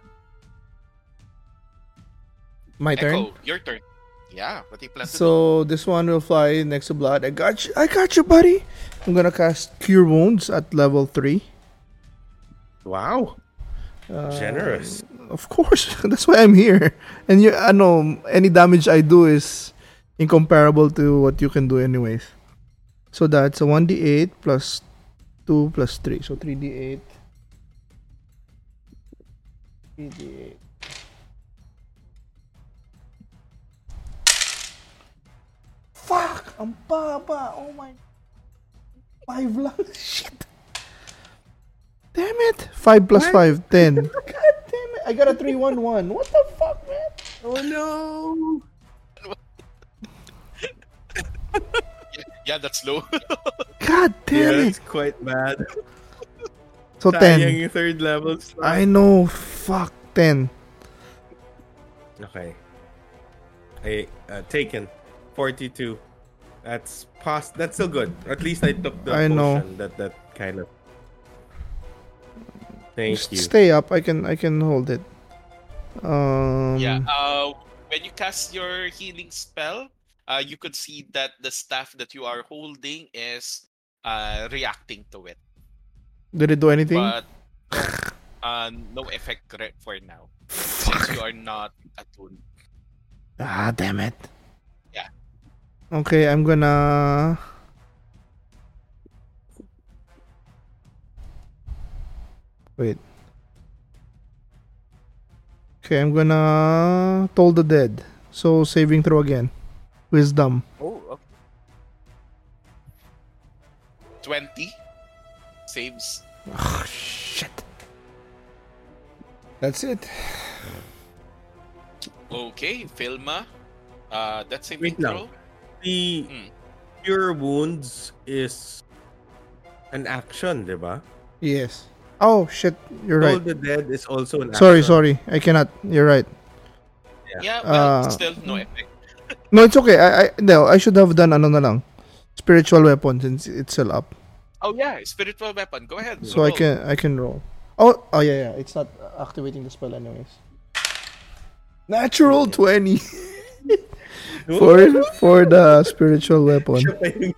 My turn. Your turn. Yeah, what do you plan to do? So this one will fly next to Blaidd. I got you. I got you, buddy. I'm gonna cast Cure Wounds at level three. Wow. Uh, Generous. Of course. That's why I'm here. And you, I know any damage I do is incomparable to what you can do, anyways. So that's a one d8 plus two plus three. So three d8. Three d8. Fuck! Ang baba! Oh my... Five lang? Shit! Damn it! Five plus What? five, ten. God damn it! I got a three one one. What the fuck, man? Oh no. Yeah, that's low. God damn that's it! It's quite bad. So Sayang ten. third level slot. I know. Fuck ten. Okay. I uh, taken 42. That's past. that's still good. At least I took the I know. potion that that kind of Thank Just you. stay up. I can. I can hold it. Um. yeah. Uh, when you cast your healing spell, uh, you could see that the staff that you are holding is uh, reacting to it. Did it do anything? But uh, no effect correct for now. Since you are not attuned. Ah, damn it. Yeah. Okay, I'm gonna. Wait. Okay, I'm gonna toll the dead. So saving throw again. Wisdom. Oh, okay. 20 saves. Oh, shit. That's it. Okay, Filma. Uh, that's a Wait lang. The cure wounds is an action, di ba? Yes. Oh shit, you're Toll right. the Dead is also an Sorry, action. sorry. I cannot. You're right. Yeah, well, Uh, still no effect. No, it's okay. I, I no, I should have done ano na lang. Spiritual weapon since it's still up. Oh yeah, spiritual weapon. Go ahead. So I roll. can I can roll. Oh, oh yeah, yeah. It's not activating the spell anyways. Natural 20 for for the spiritual weapon. Siya pa yung,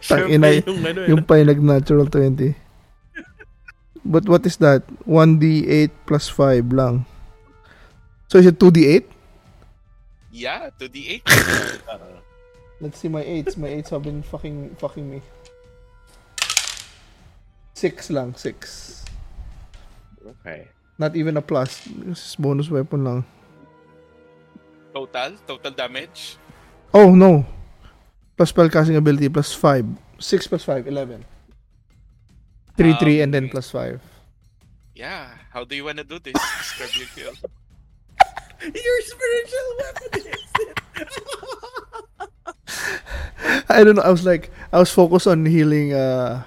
siya Tang pa ina, yung ano, eh, Yung pa yung nag-natural 20. But what is that? 1d8 plus 5 lang. So is it 2d8? Yeah, to the eight. Let's see my 8s. My 8s have been fucking fucking me. 6 lang, 6. Okay. Not even a plus. This is bonus weapon lang. total, total damage. Oh no. Plus spellcasting ability plus 5. 6 plus 5, 11. 3 3 and then Um, plus 5. Yeah, how do you wanna do this? Describe your kill. Your spiritual weapon is. I don't know. I was like, I was focused on healing uh,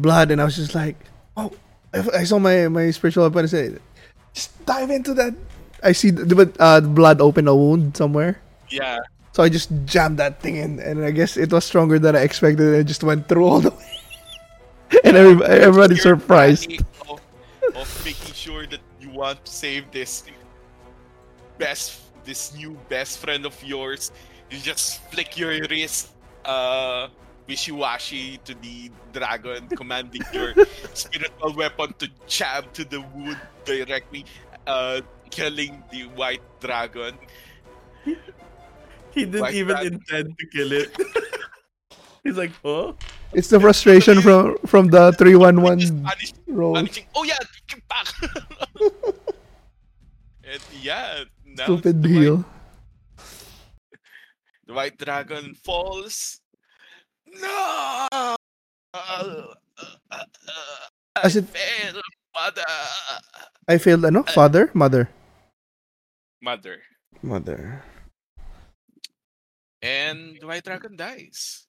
Blaidd, and I was just like, oh, I, I saw my my spiritual weapon. I said, just dive into that. I see the but uh, blood open a wound somewhere, Yeah, so I just jammed that thing in, and I guess it was stronger than I expected. and It just went through all the way, and everybody, everybody's You're surprised. Of, of making sure that you want to save this best, this new best friend of yours. You just flick your wrist, uh, wishy-washy to the dragon, commanding your spiritual weapon to jab to the wound directly, uh, killing the white dragon. He didn't Like even that. intend to kill it. He's like, huh? It's the frustration from from the three one Just one roll. punishing. Oh yeah, get back. and yeah, now Stupid the white, the white dragon falls. No. Uh, uh, uh, uh, As I it- fail, mother. I failed. Ano? Father, mother, Mother. mother. And the white dragon dies.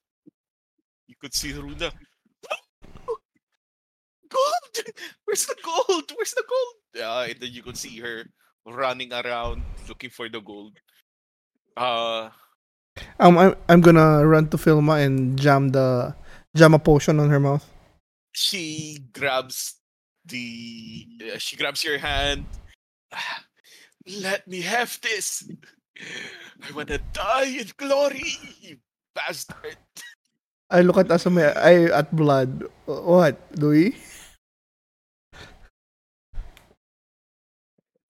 You could see Runa. Gold! Where's the gold? Where's the gold? Uh, and then you could see her running around looking for the gold. Uh, Um, I'm I'm gonna run to Filma and jam the jam a potion on her mouth. she grabs the. uh, she grabs your hand. "Ah, Let me have this. I wanna die in glory, you bastard. I look at Asame. I at Blaidd. What, Louis?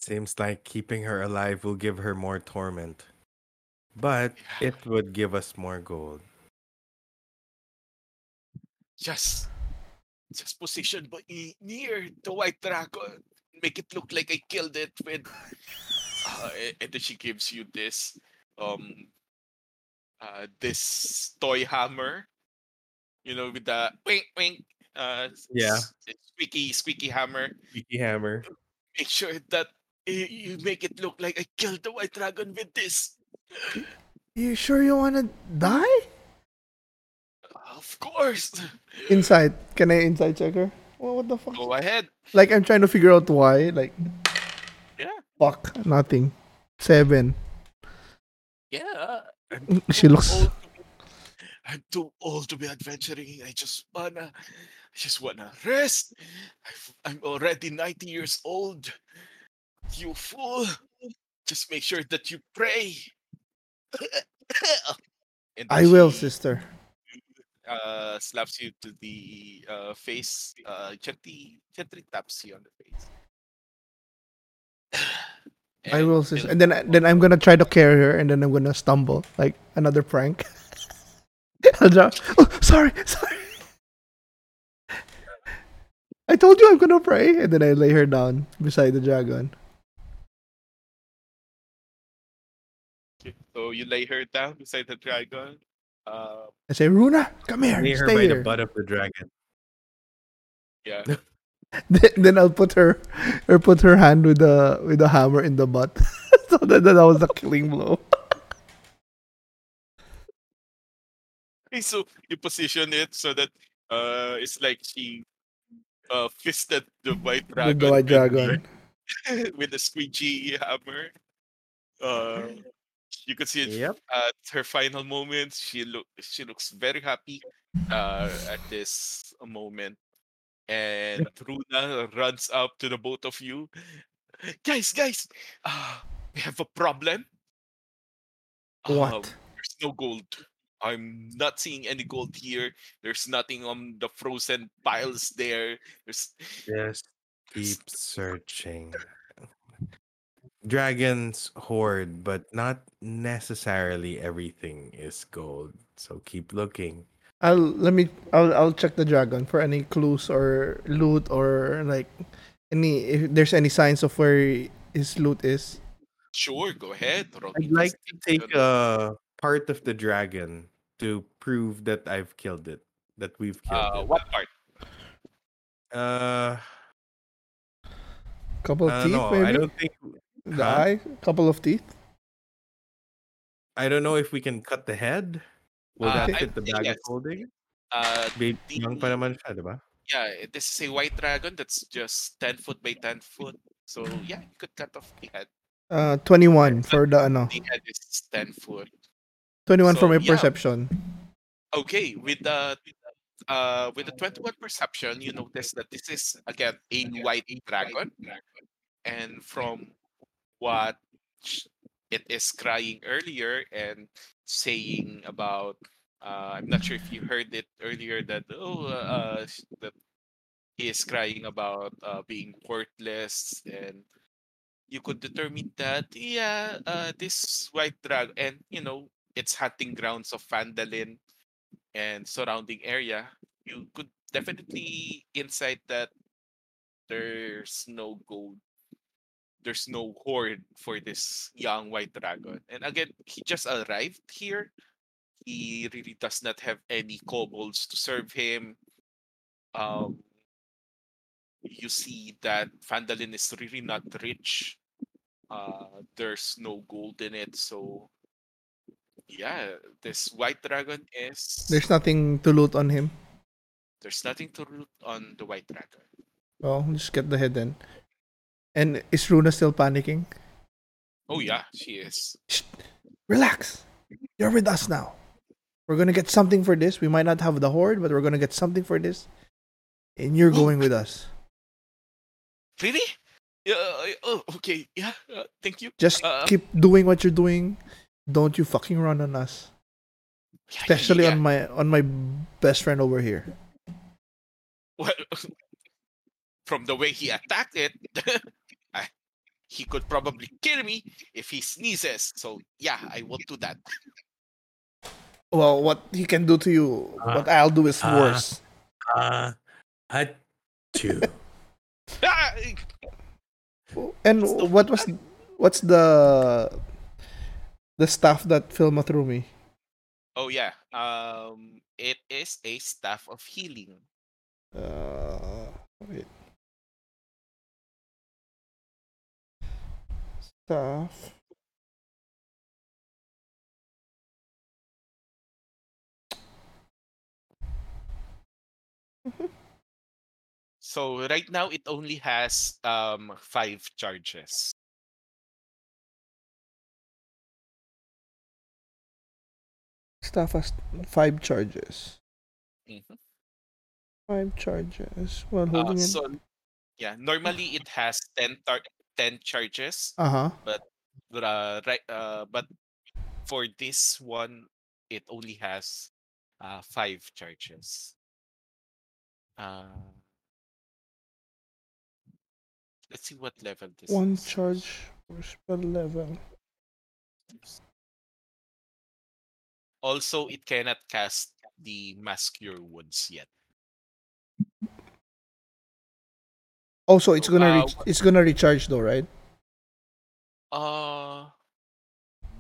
Seems like keeping her alive will give her more torment. But it would give us more gold. just just position me near the white dragon make it look like i killed it with uh, and then she gives you this um uh this toy hammer you know with the wink wink uh Yeah. squeaky squeaky hammer Cheeky hammer. make sure that you make it look like i killed the white dragon with this You sure you wanna die? of course Inside. Can I insight check her? Well, what the fuck? go ahead Like I'm trying to figure out why. Like yeah fuck, nothing. Seven. yeah She looks. old to be- I'm too old to be adventuring. I just wanna, I just wanna rest. I've, I'm already 90 years old. You fool! Just make sure that you pray. And I then will, she, sister. Uh, slaps you to the uh, face. Uh, gently, gently taps you on the face. I will, sister. And then then I'm gonna try to carry her, and then I'm gonna stumble like another prank. I'll drop. Oh, sorry, sorry. I told you I'm gonna pray, and then I lay her down beside the dragon. So you lay her down beside the dragon. Uh, I say, Runa, come here, Lay her stay by here. the butt of the dragon. yeah. then, then I'll put her, or put her hand with the with the hammer in the butt. so that, that was the killing blow. so you position it so that uh, it's like she uh, fisted the white dragon With the white dragon. with the squeegee hammer. Uh, you could see it Yep. at her final moments. She look she looks very happy uh, at this moment, and Runa runs up to the both of you. Guys, guys, uh, we have a problem. Uh, What? there's no gold. I'm not seeing any gold here. There's nothing on the frozen piles there. There's Just keep searching. Dragons hoard, but not necessarily everything is gold. So keep looking. I'll let me. I'll I'll check the dragon for any clues or loot or like any if there's any signs of where his loot is. sure. Go ahead. roll I'd like to take a part of the dragon to prove that I've killed it. That we've killed Uh, it. what part? Uh, Couple of I teeth, don't know. maybe. I don't think. the huh? eye, couple of teeth. I don't know if we can cut the head. Will Uh, that I fit the think bag yes. of holding? Uh, Babe, the- young pa naman siya, di ba? yeah, this is a white dragon that's just ten foot by ten foot. So yeah, you could cut off the head. Uh, twenty-one for the ano. The head is ten foot. Twenty-one for So, my yeah. perception. Okay, with the uh with the twenty one perception, you notice that this is again a white dragon, and from what it is crying earlier and saying about uh, I'm not sure if you heard it earlier that oh uh, sh- that he is crying about uh, being worthless and you could determine that yeah uh, this white dragon and you know its hunting grounds of Phandalin and surrounding area you could definitely insight that there's no gold there's no hoard for this young white dragon. And again, he just arrived here. He really does not have any kobolds to serve him. Um, you see that Phandalin is really not rich. Uh, there's no gold in it, so yeah, this white dragon is There's nothing to loot on him. there's nothing to loot on the white dragon. Well, just get the head then. And is Runa still panicking? Oh yeah, she is. Shh, relax. You're with us now. We're gonna get something for this. We might not have the hoard, but we're gonna get something for this. And you're going with us. Really? Yeah. uh, oh, okay. Yeah. Uh, thank you. Just Uh, keep doing what you're doing. Don't you fucking run on us. Yeah, yeah, Especially yeah. on my on my best friend over here. Well, from the way he attacked it, I, he could probably kill me if he sneezes. So yeah, I will do that. Well, what he can do to you, Uh, what I'll do is uh, worse. Uh, a two. Ah, And what was what's the the stuff that Filma threw me? oh yeah. Um, it is a staff of healing. Uh, wait. Stuff. So right now it only has um five charges. Has five charges. Mhm. Five charges. While Uh, holding it. so yeah, normally it has 10 tar- 10 charges. Uh huh. but uh, right uh, but for this one it only has uh, five charges uh, let's see what level this One is charge. Spell level. Also, it cannot cast the Mass Wounds yet. Oh, so it's gonna Uh, reach, it's gonna recharge though, right? Uh,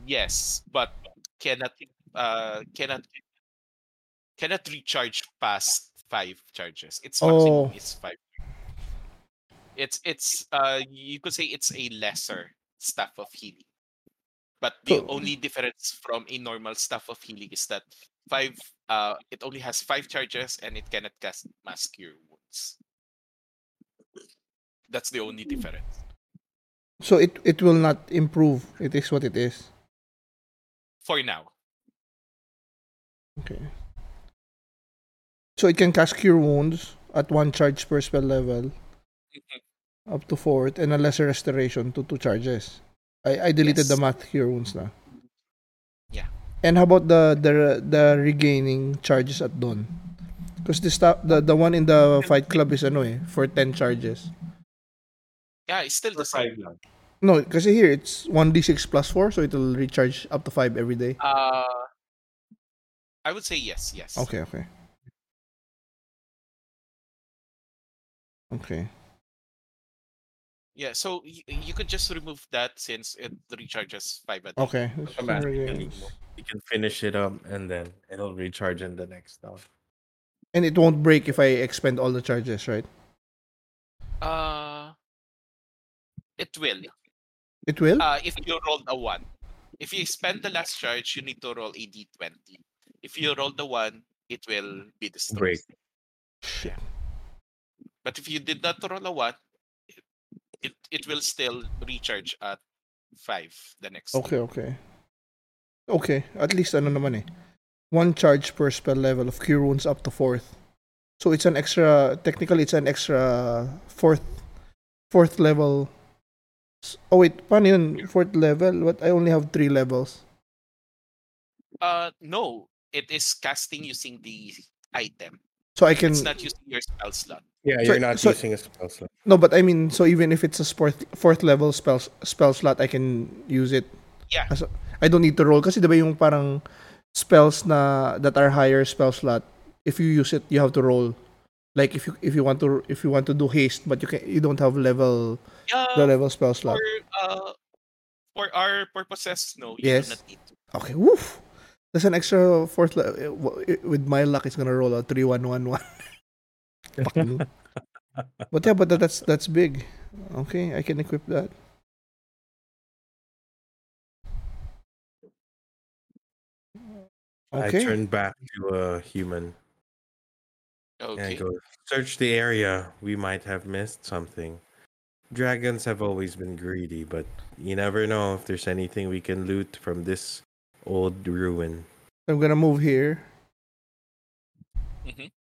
yes, but cannot uh cannot cannot recharge past five charges. Its maximum Oh. is five. It's it's uh you could say it's a lesser staff of healing. But the So- only difference from a normal staff of healing is that five uh it only has five charges and it cannot cast mass cure wounds. That's the only difference. So it it will not improve. It is what it is. For now. Okay. So it can cast cure wounds at one charge per spell level, up to fourth, and a lesser restoration to two charges. I I deleted the math here once na. Yeah. And how about the the the regaining charges at dawn? Because the sta- the the one in the fight club is ano eh for ten charges. Yeah, it's still the same. No, because here it's 1d6 plus 4, so it'll recharge up to 5 every day. Uh I would say yes, yes. Okay, okay. Okay. Yeah, so y- you could just remove that since it recharges five a day. Okay. Come on, Sorry, you can- guys. You can finish it up and then it'll recharge in the next round. And it won't break if I expend all the charges, right? Uh it will. It will? Uh if you rolled a one. If you spend the last charge, you need to roll a D twenty. If you roll the one, it will be destroyed. Break. Shit. But if you did not roll a one, it it will still recharge at five the next. Okay, okay. Okay, at least ano naman eh. One charge per spell level of cure wounds up to fourth. So it's an extra technically it's an extra fourth fourth level. Oh wait, paano yun? Fourth level? What I only have three levels. Uh no, it is casting using the item. So I can It's not using your spell slot. Yeah, So- you're not so- using a spell slot. No, but I mean, so even if it's a fourth fourth level spell spell slot, I can use it. Yeah. As a- I don't need to roll kasi 'di ba yung parang spells na that are higher spell slot, if you use it, you have to roll. Like if you if you want to if you want to do haste, but you can you don't have level Yeah, the level spell slot. for uh for our purposes, no, you Yes. do not need to. Okay, woof. There's an extra fourth level. Eh, eh, with my luck, it's gonna roll a three one one one. Fucking. But yeah, but that's that's big. Okay, I can equip that. I Okay. turn back to a human and Okay. go, search the area. We might have missed something. Dragons have always been greedy, but you never know if there's anything we can loot from this old ruin. I'm gonna move here Mhm.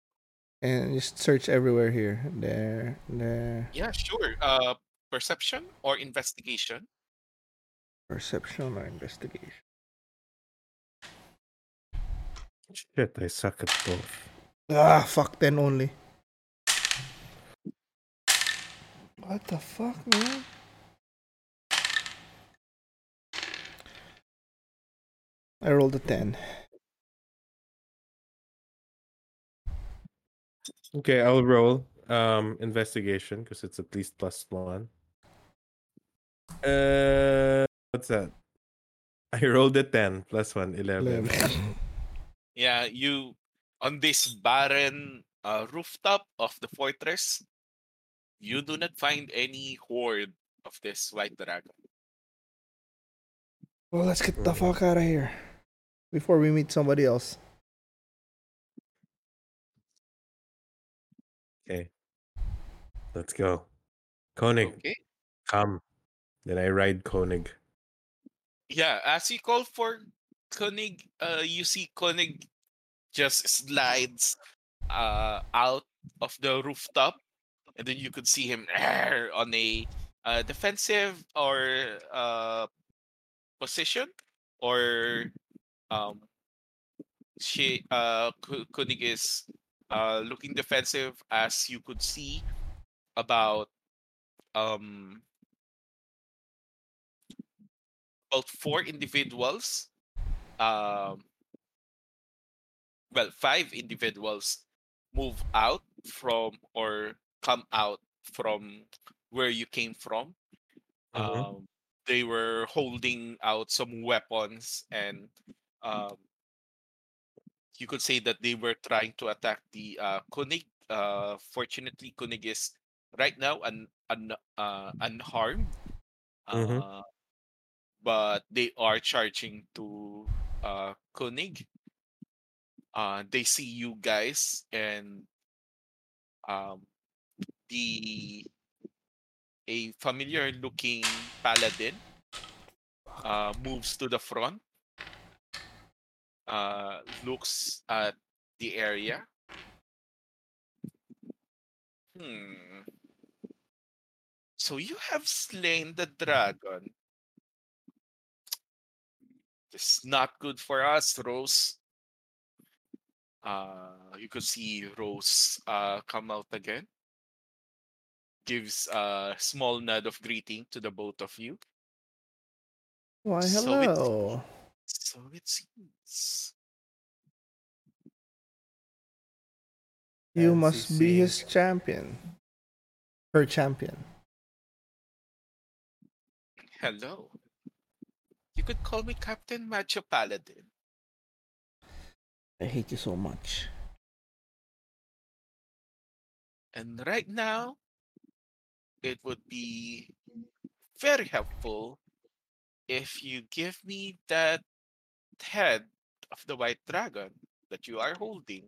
and just search everywhere here. There, there. Yeah, sure. Uh, perception or investigation. Perception or investigation. Shit, I suck at both. Ah, fuck, 10 only. What the fuck, man? I rolled a 10. Okay, I'll roll um investigation because it's at least plus one. Uh, what's that? I rolled a ten plus one, eleven. Eleven. Yeah, you on this barren uh, rooftop of the fortress, you do not find any hoard of this white dragon. well, let's get the fuck out of here before we meet somebody else. Okay, let's go. Koenig, Okay. come. Then I ride Koenig. Yeah, as you call for Koenig, uh, you see Koenig just slides uh, out of the rooftop, and then you could see him on a uh, defensive or uh, position, or um, she uh, Koenig is uh, looking defensive, as you could see about um about four individuals. Um, well, five individuals move out from or come out from where you came from. Mhm. Um, they were holding out some weapons, and um, you could say that they were trying to attack the uh, Koenig. Uh, fortunately, Koenig is right now un, un, uh, unharmed, Mhm. uh, but they are charging to uh, Koenig. Uh, they see you guys, and um, the a familiar looking paladin uh, moves to the front, uh, looks at the area. Hmm. So you have slain the dragon. Is not good for us, Rose. Uh, you could see Rose uh, come out again. Gives a small nod of greeting to the both of you. Why, hello. So it seems. You As must be his champion. Her champion. Hello. You could call me Captain Macho Paladin. I hate you so much. And right now, it would be very helpful if you give me that head of the white dragon that you are holding.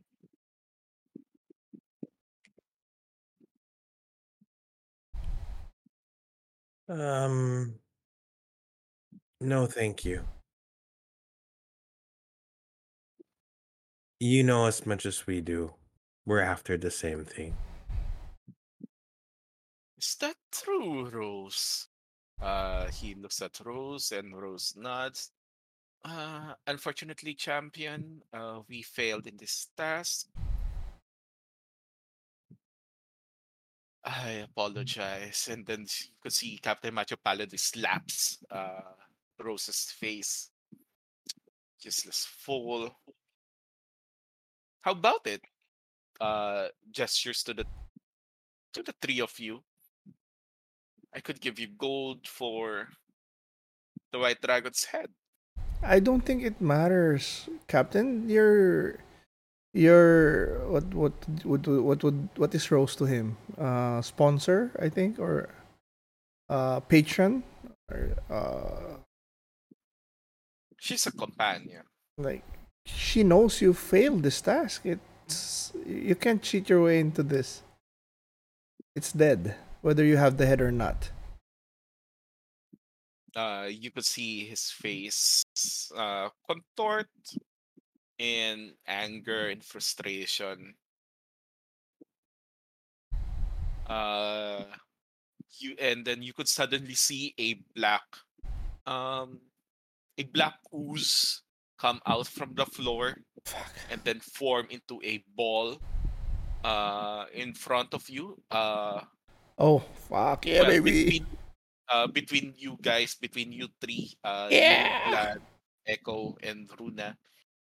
Um, no, thank you. You know as much as we do. We're after the same thing. Is that true, Rose? Uh, he looks at Rose and Rose nods. Uh, unfortunately, champion, uh, we failed in this task. I apologize. And then you could see Captain Macho Paladin slaps uh, Rose's face. Useless fool. How about it? Uh, gestures to the to the three of you. I could give you gold for the white dragon's head. I don't think it matters, Captain. You're you're what what what what would what is Rose to him? Uh sponsor, I think, or uh patron? Or uh She's a companion. like she knows you failed this task. It's you can't cheat your way into this. It's dead, whether you have the head or not. Uh, you could see his face uh, contort in anger and frustration. Uh, you and then you could suddenly see a black, um, a black ooze come out from the floor Fuck. and then form into a ball uh in front of you uh Oh fuck yeah, well, baby. between uh between you guys between you three uh Yeah. Blaidd, Echo and Runa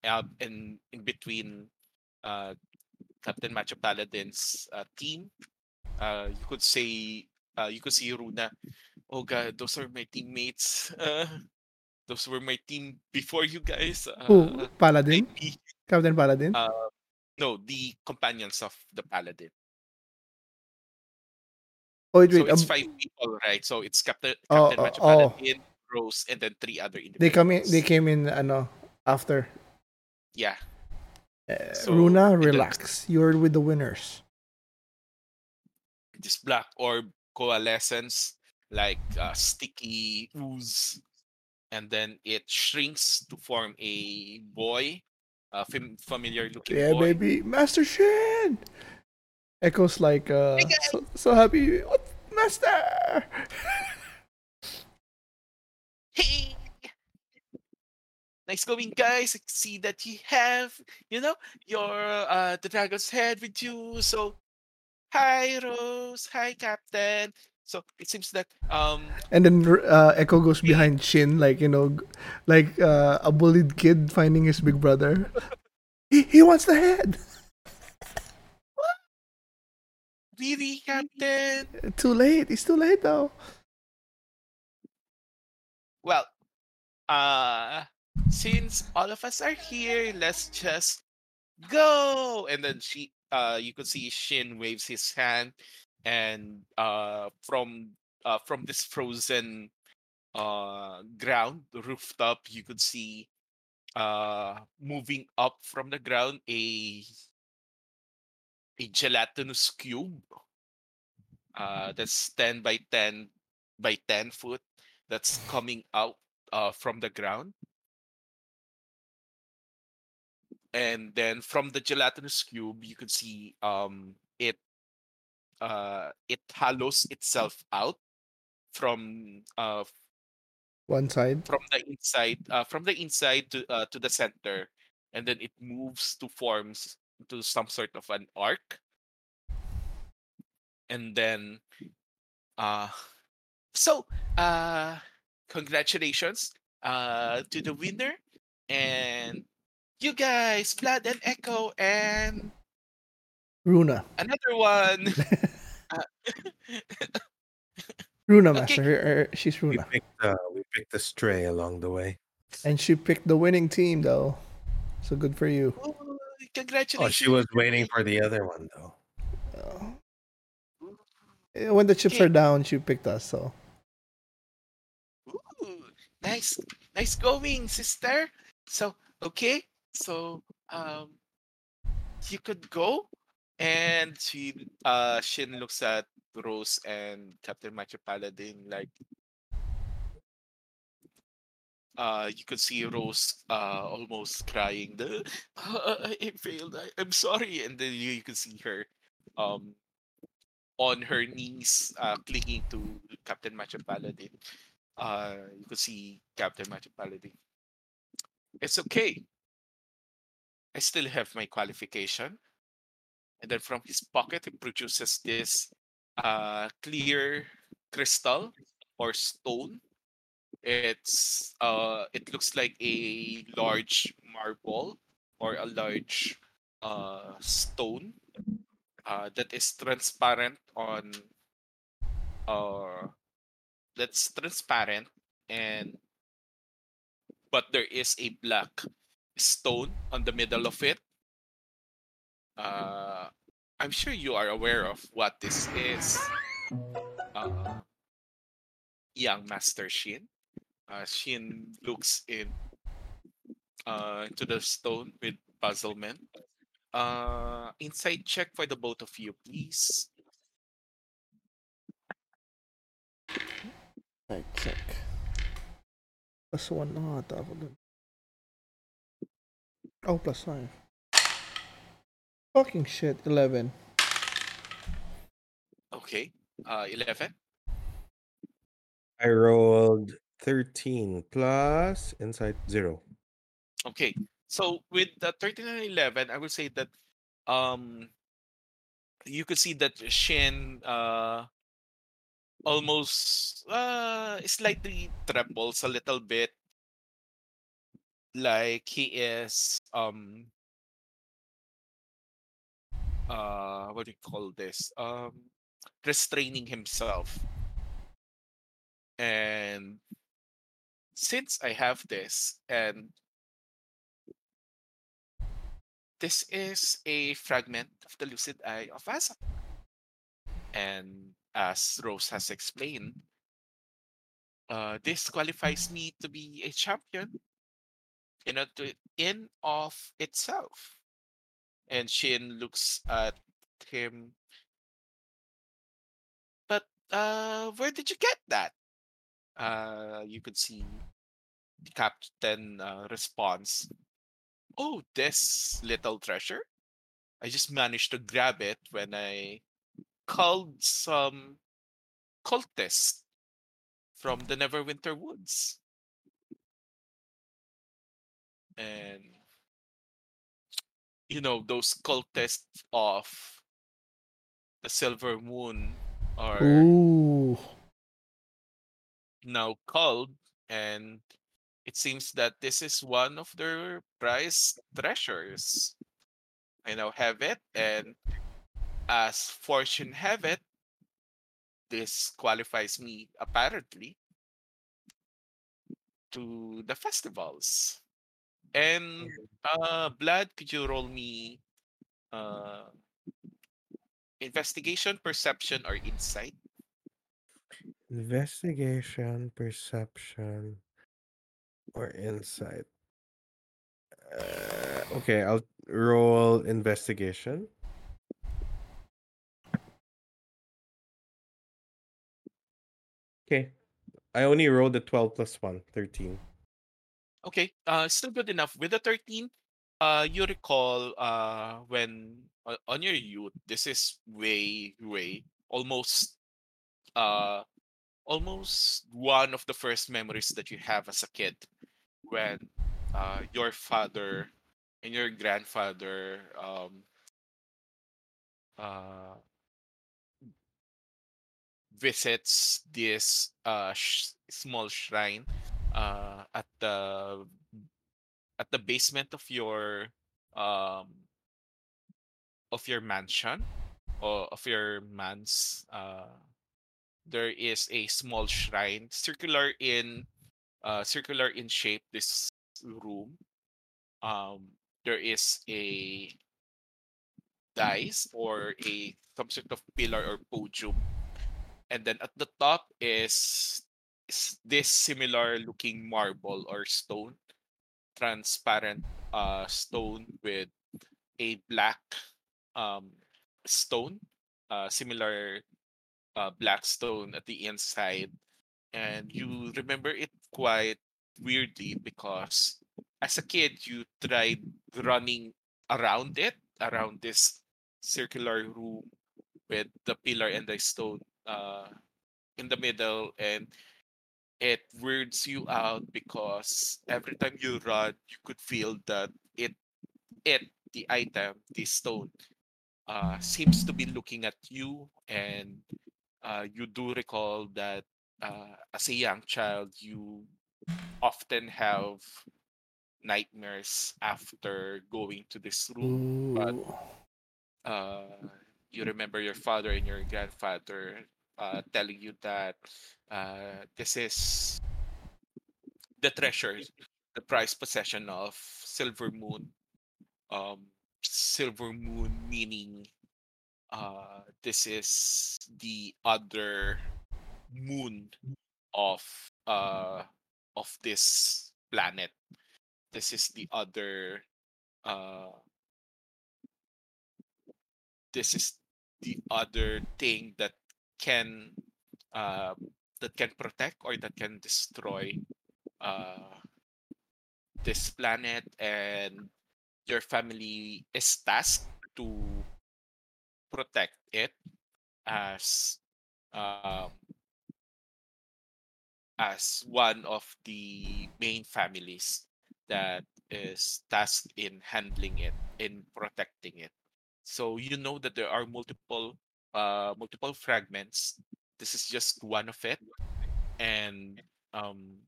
uh, and in between uh Captain Macho Paladin's uh, team uh you could say uh you could see Runa oh god those are my teammates uh those were my team before you guys uh, Who? Paladin? maybe Captain Paladin? uh no the companions of the paladin oh wait, so it's um, five people right so it's captain Oh, captain oh, oh. paladin rose and then three other individuals they come in. They came in. Ano after. yeah Uh, So, Runa, relax. You're with the winners. this black orb coalescence like uh, sticky ooze and then it shrinks to form a boy a fam- familiar looking boy. Yeah, boy baby. Master Shin! Echoes like, uh, so, so happy. What? Master! Hey! Nice going, guys. I see that you have, you know, your uh the dragon's head with you. So, hi, Rose. Hi, Captain. So it seems that um And then uh, Echo goes behind Shin, like you know, like uh, a bullied kid finding his big brother. He, he wants the head. Really Captain. Too late. It's too late though. Well, uh since all of us are here, let's just go. And then she uh you could see Shin waves his hand and uh from uh from this frozen uh ground rooftop you could see uh moving up from the ground a a gelatinous cube uh that's 10 by 10 by 10 foot that's coming out uh from the ground and then from the gelatinous cube you could see um it uh it hollows itself out from uh One side. from the inside uh from the inside to uh to the center and then it moves to forms to some sort of an arc and then uh so uh congratulations uh to the winner and you guys Blaidd and echo and Runa. another one uh, Runa Master. Her- her- she's We Runa. picked uh, we picked a stray along the way. And she picked the winning team though. So good for you. Oh, Oh, she was waiting for the other one though. Eh, when the chips Okay. are down, she picked us. So Ooh, nice, nice going, sister. So, okay, so um, you could go, and she, uh, Shin looks at Rose and Captain Macho Paladin like, uh, you could see Rose, uh, almost crying. The, I failed. I, I'm sorry, and then you, you could see her, um, on her knees, uh, clinging to Captain Macho Paladin uh you could see Captain Macho Paladin. It's okay. I still have my qualification. And then from his pocket he produces this uh clear crystal or stone. It's uh it looks like a large marble or a large uh stone uh that is transparent on uh that's transparent and but there is a black stone on the middle of it. Uh, I'm sure you are aware of what this is. Uh, young Master Shin. Uh, Shin looks in uh, into the stone with puzzlement. Uh, insight check for the both of you, please. right check. Plus one na ata ako dun. Oh, plus five. Fucking shit. Eleven. Okay. Uh, 11. I rolled 13 plus insight zero. Okay. So with the 13 and 11, I would say that um you could see that Shin uh almost uh slightly trembles a little bit like he is um uh what do you call this um restraining himself and since i have this and this is a fragment of the lucid eye of Asa. And as Rose has explained, uh, this qualifies me to be a champion in, a, in of itself. And Shin looks at him. But uh, where did you get that? Uh, you could see the captain uh, response oh, this little treasure. I just managed to grab it when I called some cultists from the Neverwinter Woods. And you know, those cultists of the Silver Moon are Ooh. Now called, and it seems that this is one of their prized treasures. I now have it, and as fortune have it, this qualifies me apparently to the festivals. And uh, Blaidd, could you roll me uh, investigation, perception, or insight? Investigation, perception, or insight. Uh, okay, I'll roll investigation. Okay. I only rolled a 12 plus 1, 13. Okay, uh, still good enough. With the 13, uh, you recall uh, when uh, on your youth, this is way, way, almost, uh, almost one of the first memories that you have as a kid when uh, your father and your grandfather um, uh, visits this uh, sh- small shrine uh, at the at the basement of your um, of your mansion or of your man's uh, there is a small shrine circular in uh, circular in shape this room. Um, there is a dice or a some sort of pillar or podium. And then at the top is, is this similar looking marble or stone transparent uh, stone with a black um, stone uh, similar uh, black stone at the inside. And you remember it quite weirdly because as a kid you tried running around it around this circular room with the pillar and the stone uh, in the middle and it weirds you out because every time you run you could feel that it it the item the stone uh, seems to be looking at you and uh, you do recall that uh, as a young child you often have nightmares after going to this room but uh, you remember your father and your grandfather uh, telling you that uh, this is the treasure, the prized possession of Silver Moon. Um, Silver Moon meaning uh, this is the other moon of uh, of this planet. This is the other. Uh, this is the other thing that can uh, that can protect or that can destroy uh, this planet and your family is tasked to protect it as um, as one of the main families that is tasked in handling it in protecting it. So you know that there are multiple uh multiple fragments. This is just one of it. And um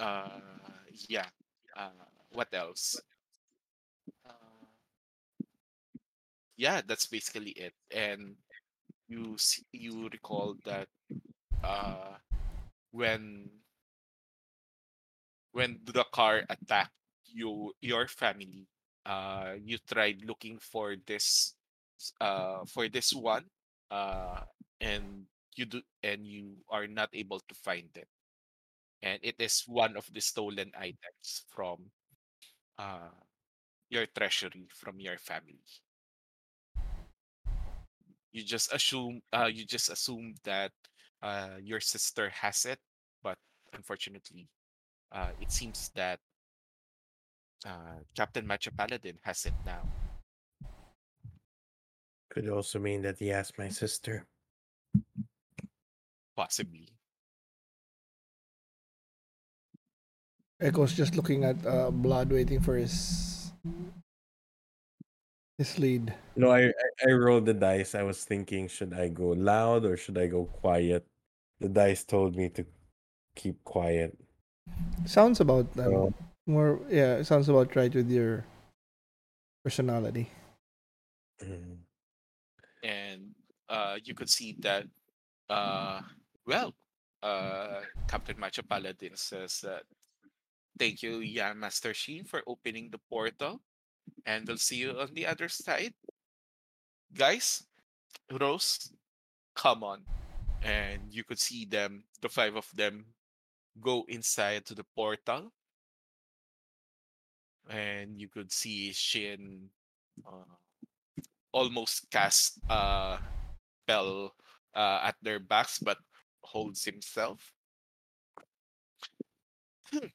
uh yeah uh what else yeah that's basically it and you see, you recall that uh when when the car attacked you your family uh you tried looking for this uh for this one uh and you do and you are not able to find it. And it is one of the stolen items from uh your treasury from your family you just assume uh you just assume that uh your sister has it but unfortunately uh it seems that uh captain matcha paladin has it now Could also mean that he asked my sister. possibly Echo's just looking at uh, Blaidd, waiting for his his lead. No, I, I I rolled the dice. I was thinking, should I go loud or should I go quiet? The dice told me to keep quiet. Sounds about um, So more. Yeah, it sounds about right with your personality. mm, and uh, you could see that uh, well uh, captain macho paladin says that thank you Yan master Shin for opening the portal and we'll see you on the other side guys rose come on and you could see them the five of them go inside to the portal and you could see shin uh, almost cast a spell uh, at their backs but holds himself Hmm.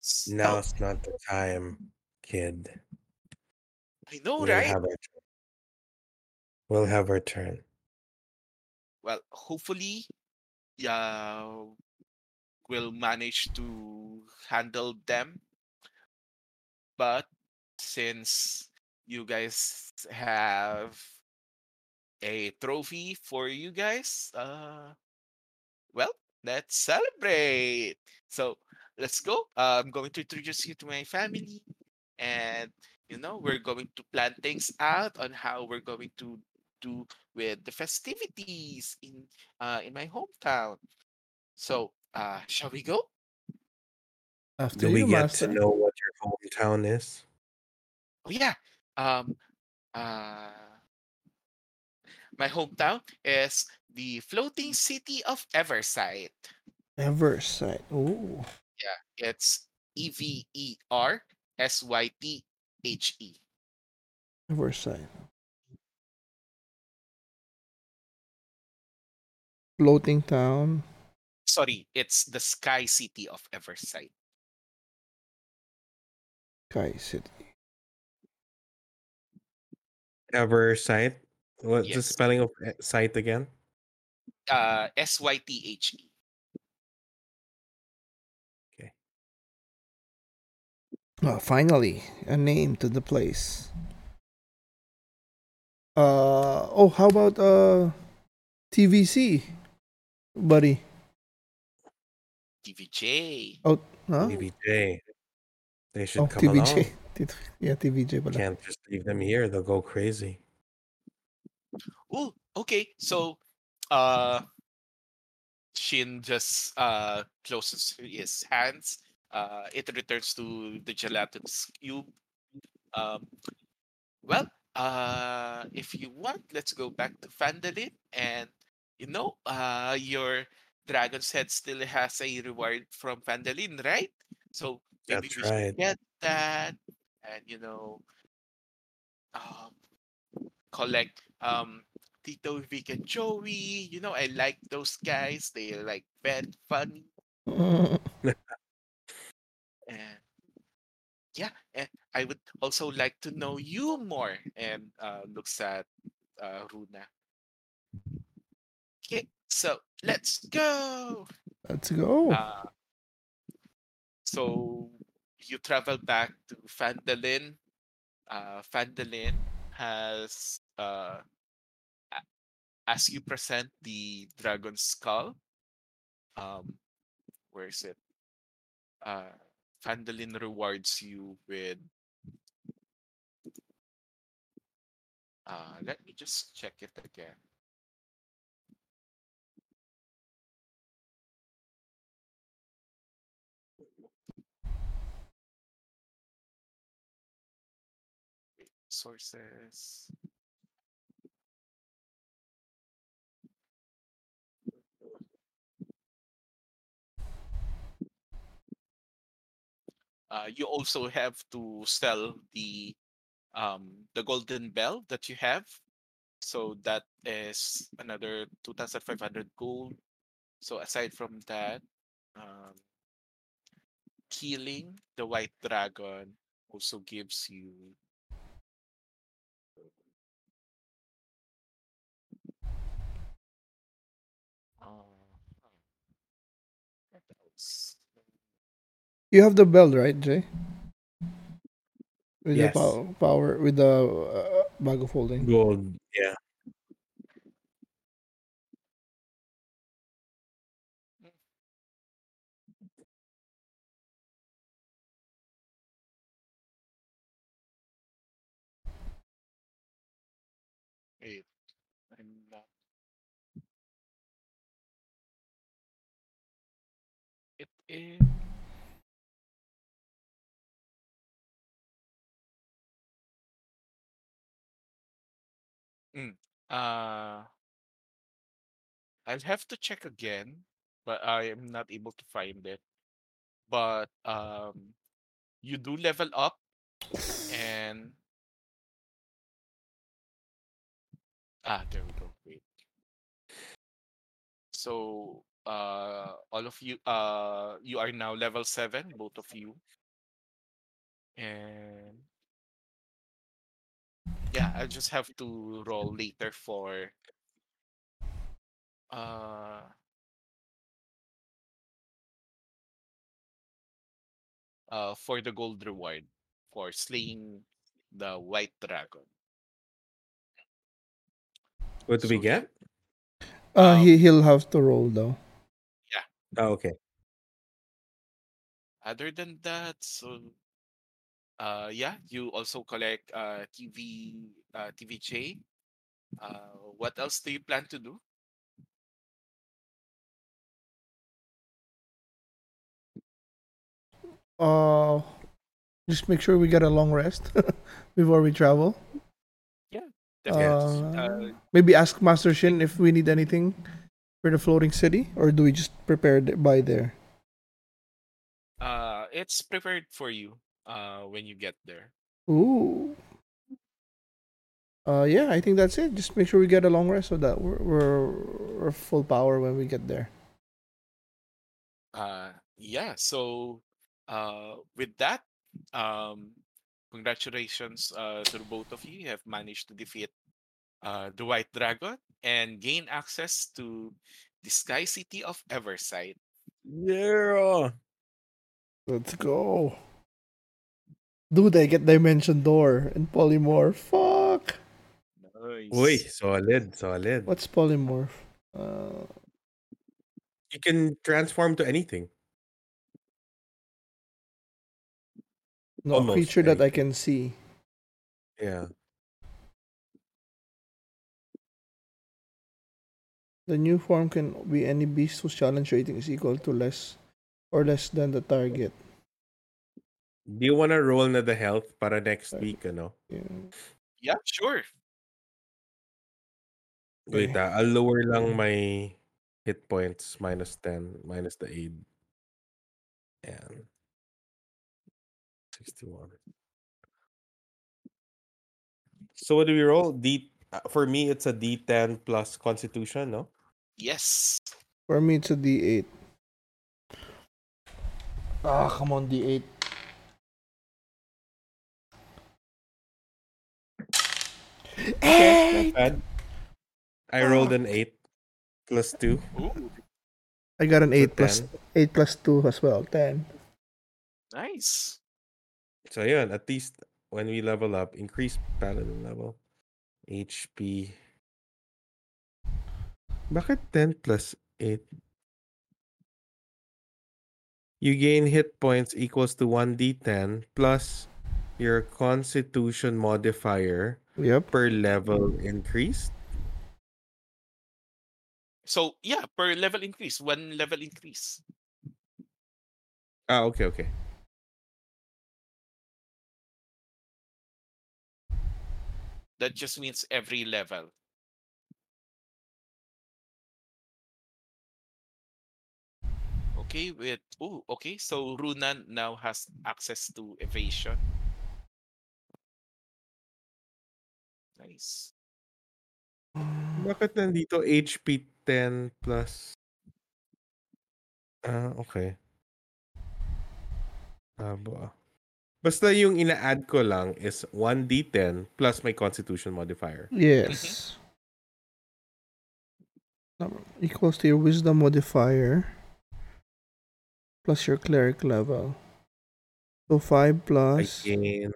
So, now's not the time, kid. I know, We'll right? have our turn. We'll have our turn. Well, hopefully, yeah, we'll manage to handle them. But since you guys have a trophy for you guys, uh, well, let's celebrate. So let's go. Uh, I'm going to introduce you to my family, and you know we're going to plan things out on how we're going to do with the festivities in uh in my hometown. So uh, shall we go? After Do we you, get master. to know what your hometown is? Oh yeah. Um. Uh. My hometown is the floating city of Eversythe. Eversythe. Ooh. Yeah, it's E V E R S Y T H E. Eversythe. Floating town. Sorry, it's the Sky City of Eversythe. Sky City. Ever site? What's the spelling of e- site again? Uh, S Y T H E. Oh, finally, a name to the place. Uh oh, how about uh TVC, buddy? TVJ. Oh, huh? TVJ. They should Oh, come along. TVJ. Tit- yeah, TVJ pala. Can't just leave them here. They'll go crazy. Oh, okay. So, uh, Shin just uh closes his hands. Uh, it returns to the gelatinous cube. Um, well, uh, if you want, let's go back to Phandalin, and you know, uh, your dragon's head still has a reward from Phandalin, right? So maybe That's we right. should get that, and you know, um, collect um Tito, Vic, and Joey. You know, I like those guys. They're like very funny and yeah, and I would also like to know you more. And uh, looks at uh, Runa. Okay, so let's go. Let's go. Uh, so you travel back to Phandalin. Uh, Phandalin has uh, as you present the dragon skull. Um, where is it? Uh, Phandalin rewards you with. Uh, let me just check it again. Sources. Uh, you also have to sell the um the golden bell that you have. So that is another 2,500 gold. So aside from that, um, killing the white dragon also gives you You have the bell, right, Jay? With Yes. the power, power with the uh, bago folding. Gold. Yeah. Wait, I'm not. It is. Uh, I'll have to check again, but I am not able to find it. But um, you do level up, and ah, there we go. Wait. So uh, all of you, uh, you are now level seven, both of you, and yeah, I'll just have to roll later for uh uh for the gold reward for slaying the white dragon. What do we So, yeah. get? Uh, Um, he he'll have to roll though. Oh, okay. Other than that, so uh yeah, you also collect uh TV uh TVJ. Uh what else do you plan to do? Uh, just make sure we get a long rest before we travel. Yeah, definitely. Uh, Uh, maybe ask Master Shin if we need anything for the floating city, or do we just prepare by there? uh it's prepared for you uh when you get there. Ooh. Uh, yeah, I think that's it. Just make sure we get a long rest so that we're we're, we're full power when we get there. Uh yeah, so uh with that, um congratulations uh to both of you. You have managed to defeat uh the White Dragon and gain access to the Sky City of Eversythe. Yeah. Let's go. Dude, I get Dimension Door and Polymorph. Fuck. Nice. Uy, solid, solid. What's Polymorph? Uh, You can transform to anything. no, Almost creature that I can see. Yeah. The new form can be any beast whose challenge rating is equal to less or less than the target. Do you want to roll na the health para next Right. week, ano? Yeah. Yeah, sure. Wait, Okay. ah, I'll lower lang my hit points minus 10, minus the aid. And 61. So what do we roll? D uh, for me it's a D10 plus constitution, no? Yes. For me, it's a D8. Ah, come on, D8. Okay, not bad. I rolled an 8 plus 2. Ooh, I got an So 8 plus 10. 8 plus 2 as well. 10. nice. So yeah, at least when we level up, increase paladin level. HP. Bakit 10 plus 8? You gain hit points equals to 1d10 plus your constitution modifier Yep. per level increased. So yeah, per level increase, one level increase. Ah, okay, okay. That just means every level. Okay, with oh, okay. So Runan now has access to evasion. Nice. Bakit nandito HP 10 plus? Ah, okay. Abo ah. Basta yung ina-add ko lang is 1d10 plus my constitution modifier. Yes. Number equals to your wisdom modifier plus your cleric level. So 5 I plus gain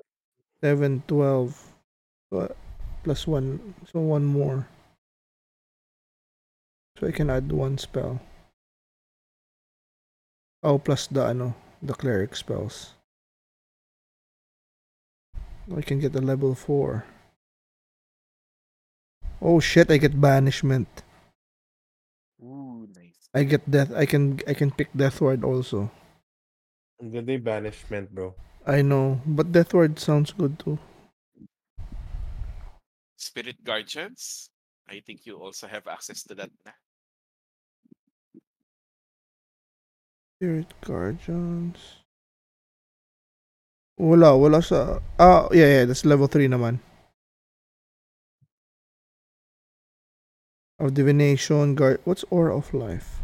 7, 12. What? Plus one. So one more. So I can add one spell. Oh, plus the ano, the cleric spells. I can get a level four. Oh shit! I get banishment. Ooh, nice. I get death. I can I can pick death ward also. Good day banishment, bro. I know, but death ward sounds good too. Spirit Guardians. I think you also have access to that. Spirit Guardians. Wala, wala sa... Ah, yeah, yeah, that's level 3 naman. Of Divination, Guard... What's Aura of Life?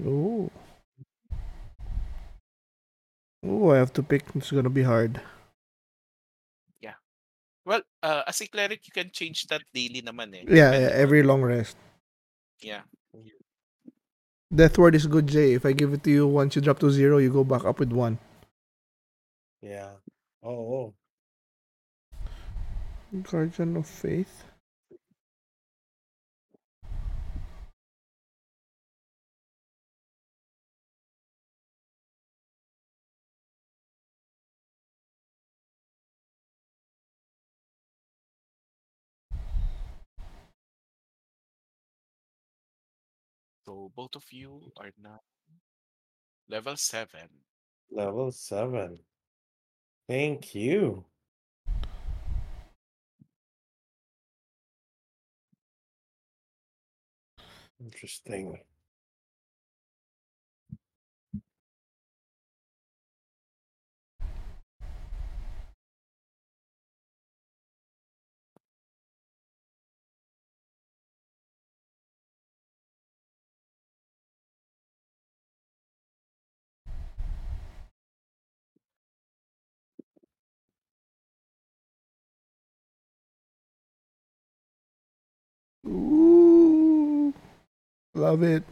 Ooh. Ooh, I have to pick. It's gonna be hard. Yeah. Well, uh, as a cleric, you can change that daily naman eh. Yeah, yeah every long rest. Yeah. Death ward is good, Jay. If I give it to you once you drop to zero, you go back up with one. Yeah. Oh, oh. Guardian of Faith. Both of you are now level seven. Level seven. Thank you. Interesting. Love it.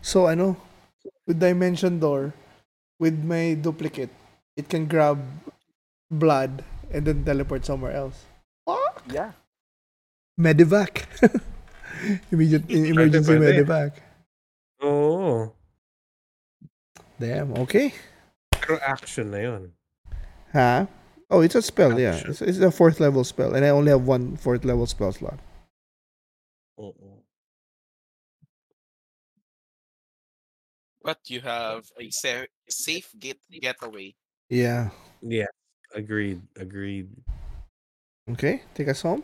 So ano, with Dimension Door, with my duplicate, it can grab Blaidd and then teleport somewhere else. Fuck! Yeah. Medivac. Immediate emergency medivac. Oh. Damn, okay. Pero action na yun. Huh? Oh, it's a spell, yeah. It's, it's a fourth level spell, and I only have one fourth level spell slot. Oo. But you have a sa- safe get getaway. Yeah. Yeah. Agreed. Agreed. Okay, take us home.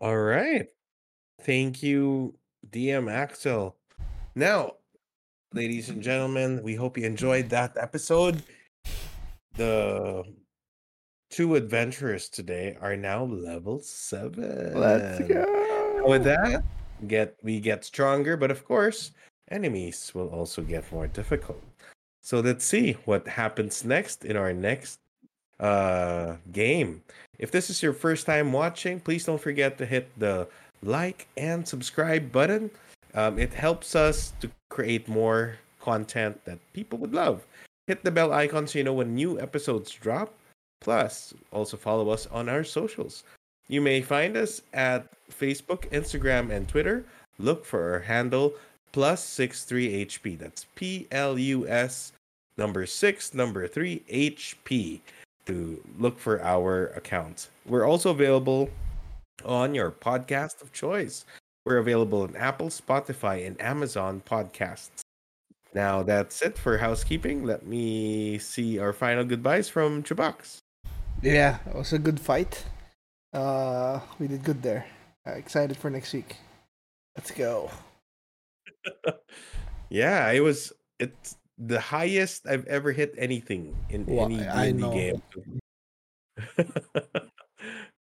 All right. Thank you, DM Axl. Now, ladies and gentlemen, we hope you enjoyed that episode. The two adventurers today are now level seven. Let's go. With that, get we get stronger, but of course, enemies will also get more difficult. So let's see what happens next in our next uh game. If this is your first time watching, please don't forget to hit the like and subscribe button. Um, it helps us to create more content that people would love. Hit the bell icon so you know when new episodes drop. Plus, also follow us on our socials. You may find us at Facebook, Instagram, and Twitter. Look for our handle plus six three HP. That's P L U S number six number three HP to look for our accounts. We're also available on your podcast of choice. We're available on Apple, Spotify, and Amazon podcasts. Now that's it for housekeeping. Let me see our final goodbyes from Chubax. Yeah, it was a good fight. Uh, we did good there. Uh, excited for next week. Let's go. yeah, it was it's the highest I've ever hit anything in Well, any know. game.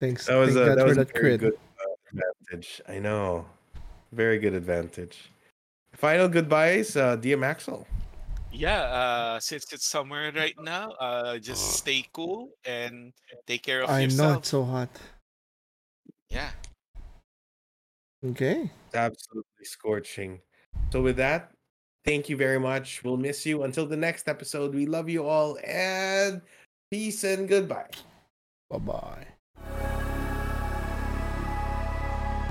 Thanks. that was thank a that was a that very crit. good uh, advantage. I know. Very good advantage. Final goodbyes, uh, DM Axl. Yeah, uh, since it's summer right now, uh, just stay cool and take care of yourself. I know yourself. it's so hot. Yeah. Okay. It's absolutely scorching. So with that, thank you very much. We'll miss you until the next episode. We love you all and peace and goodbye. Bye bye.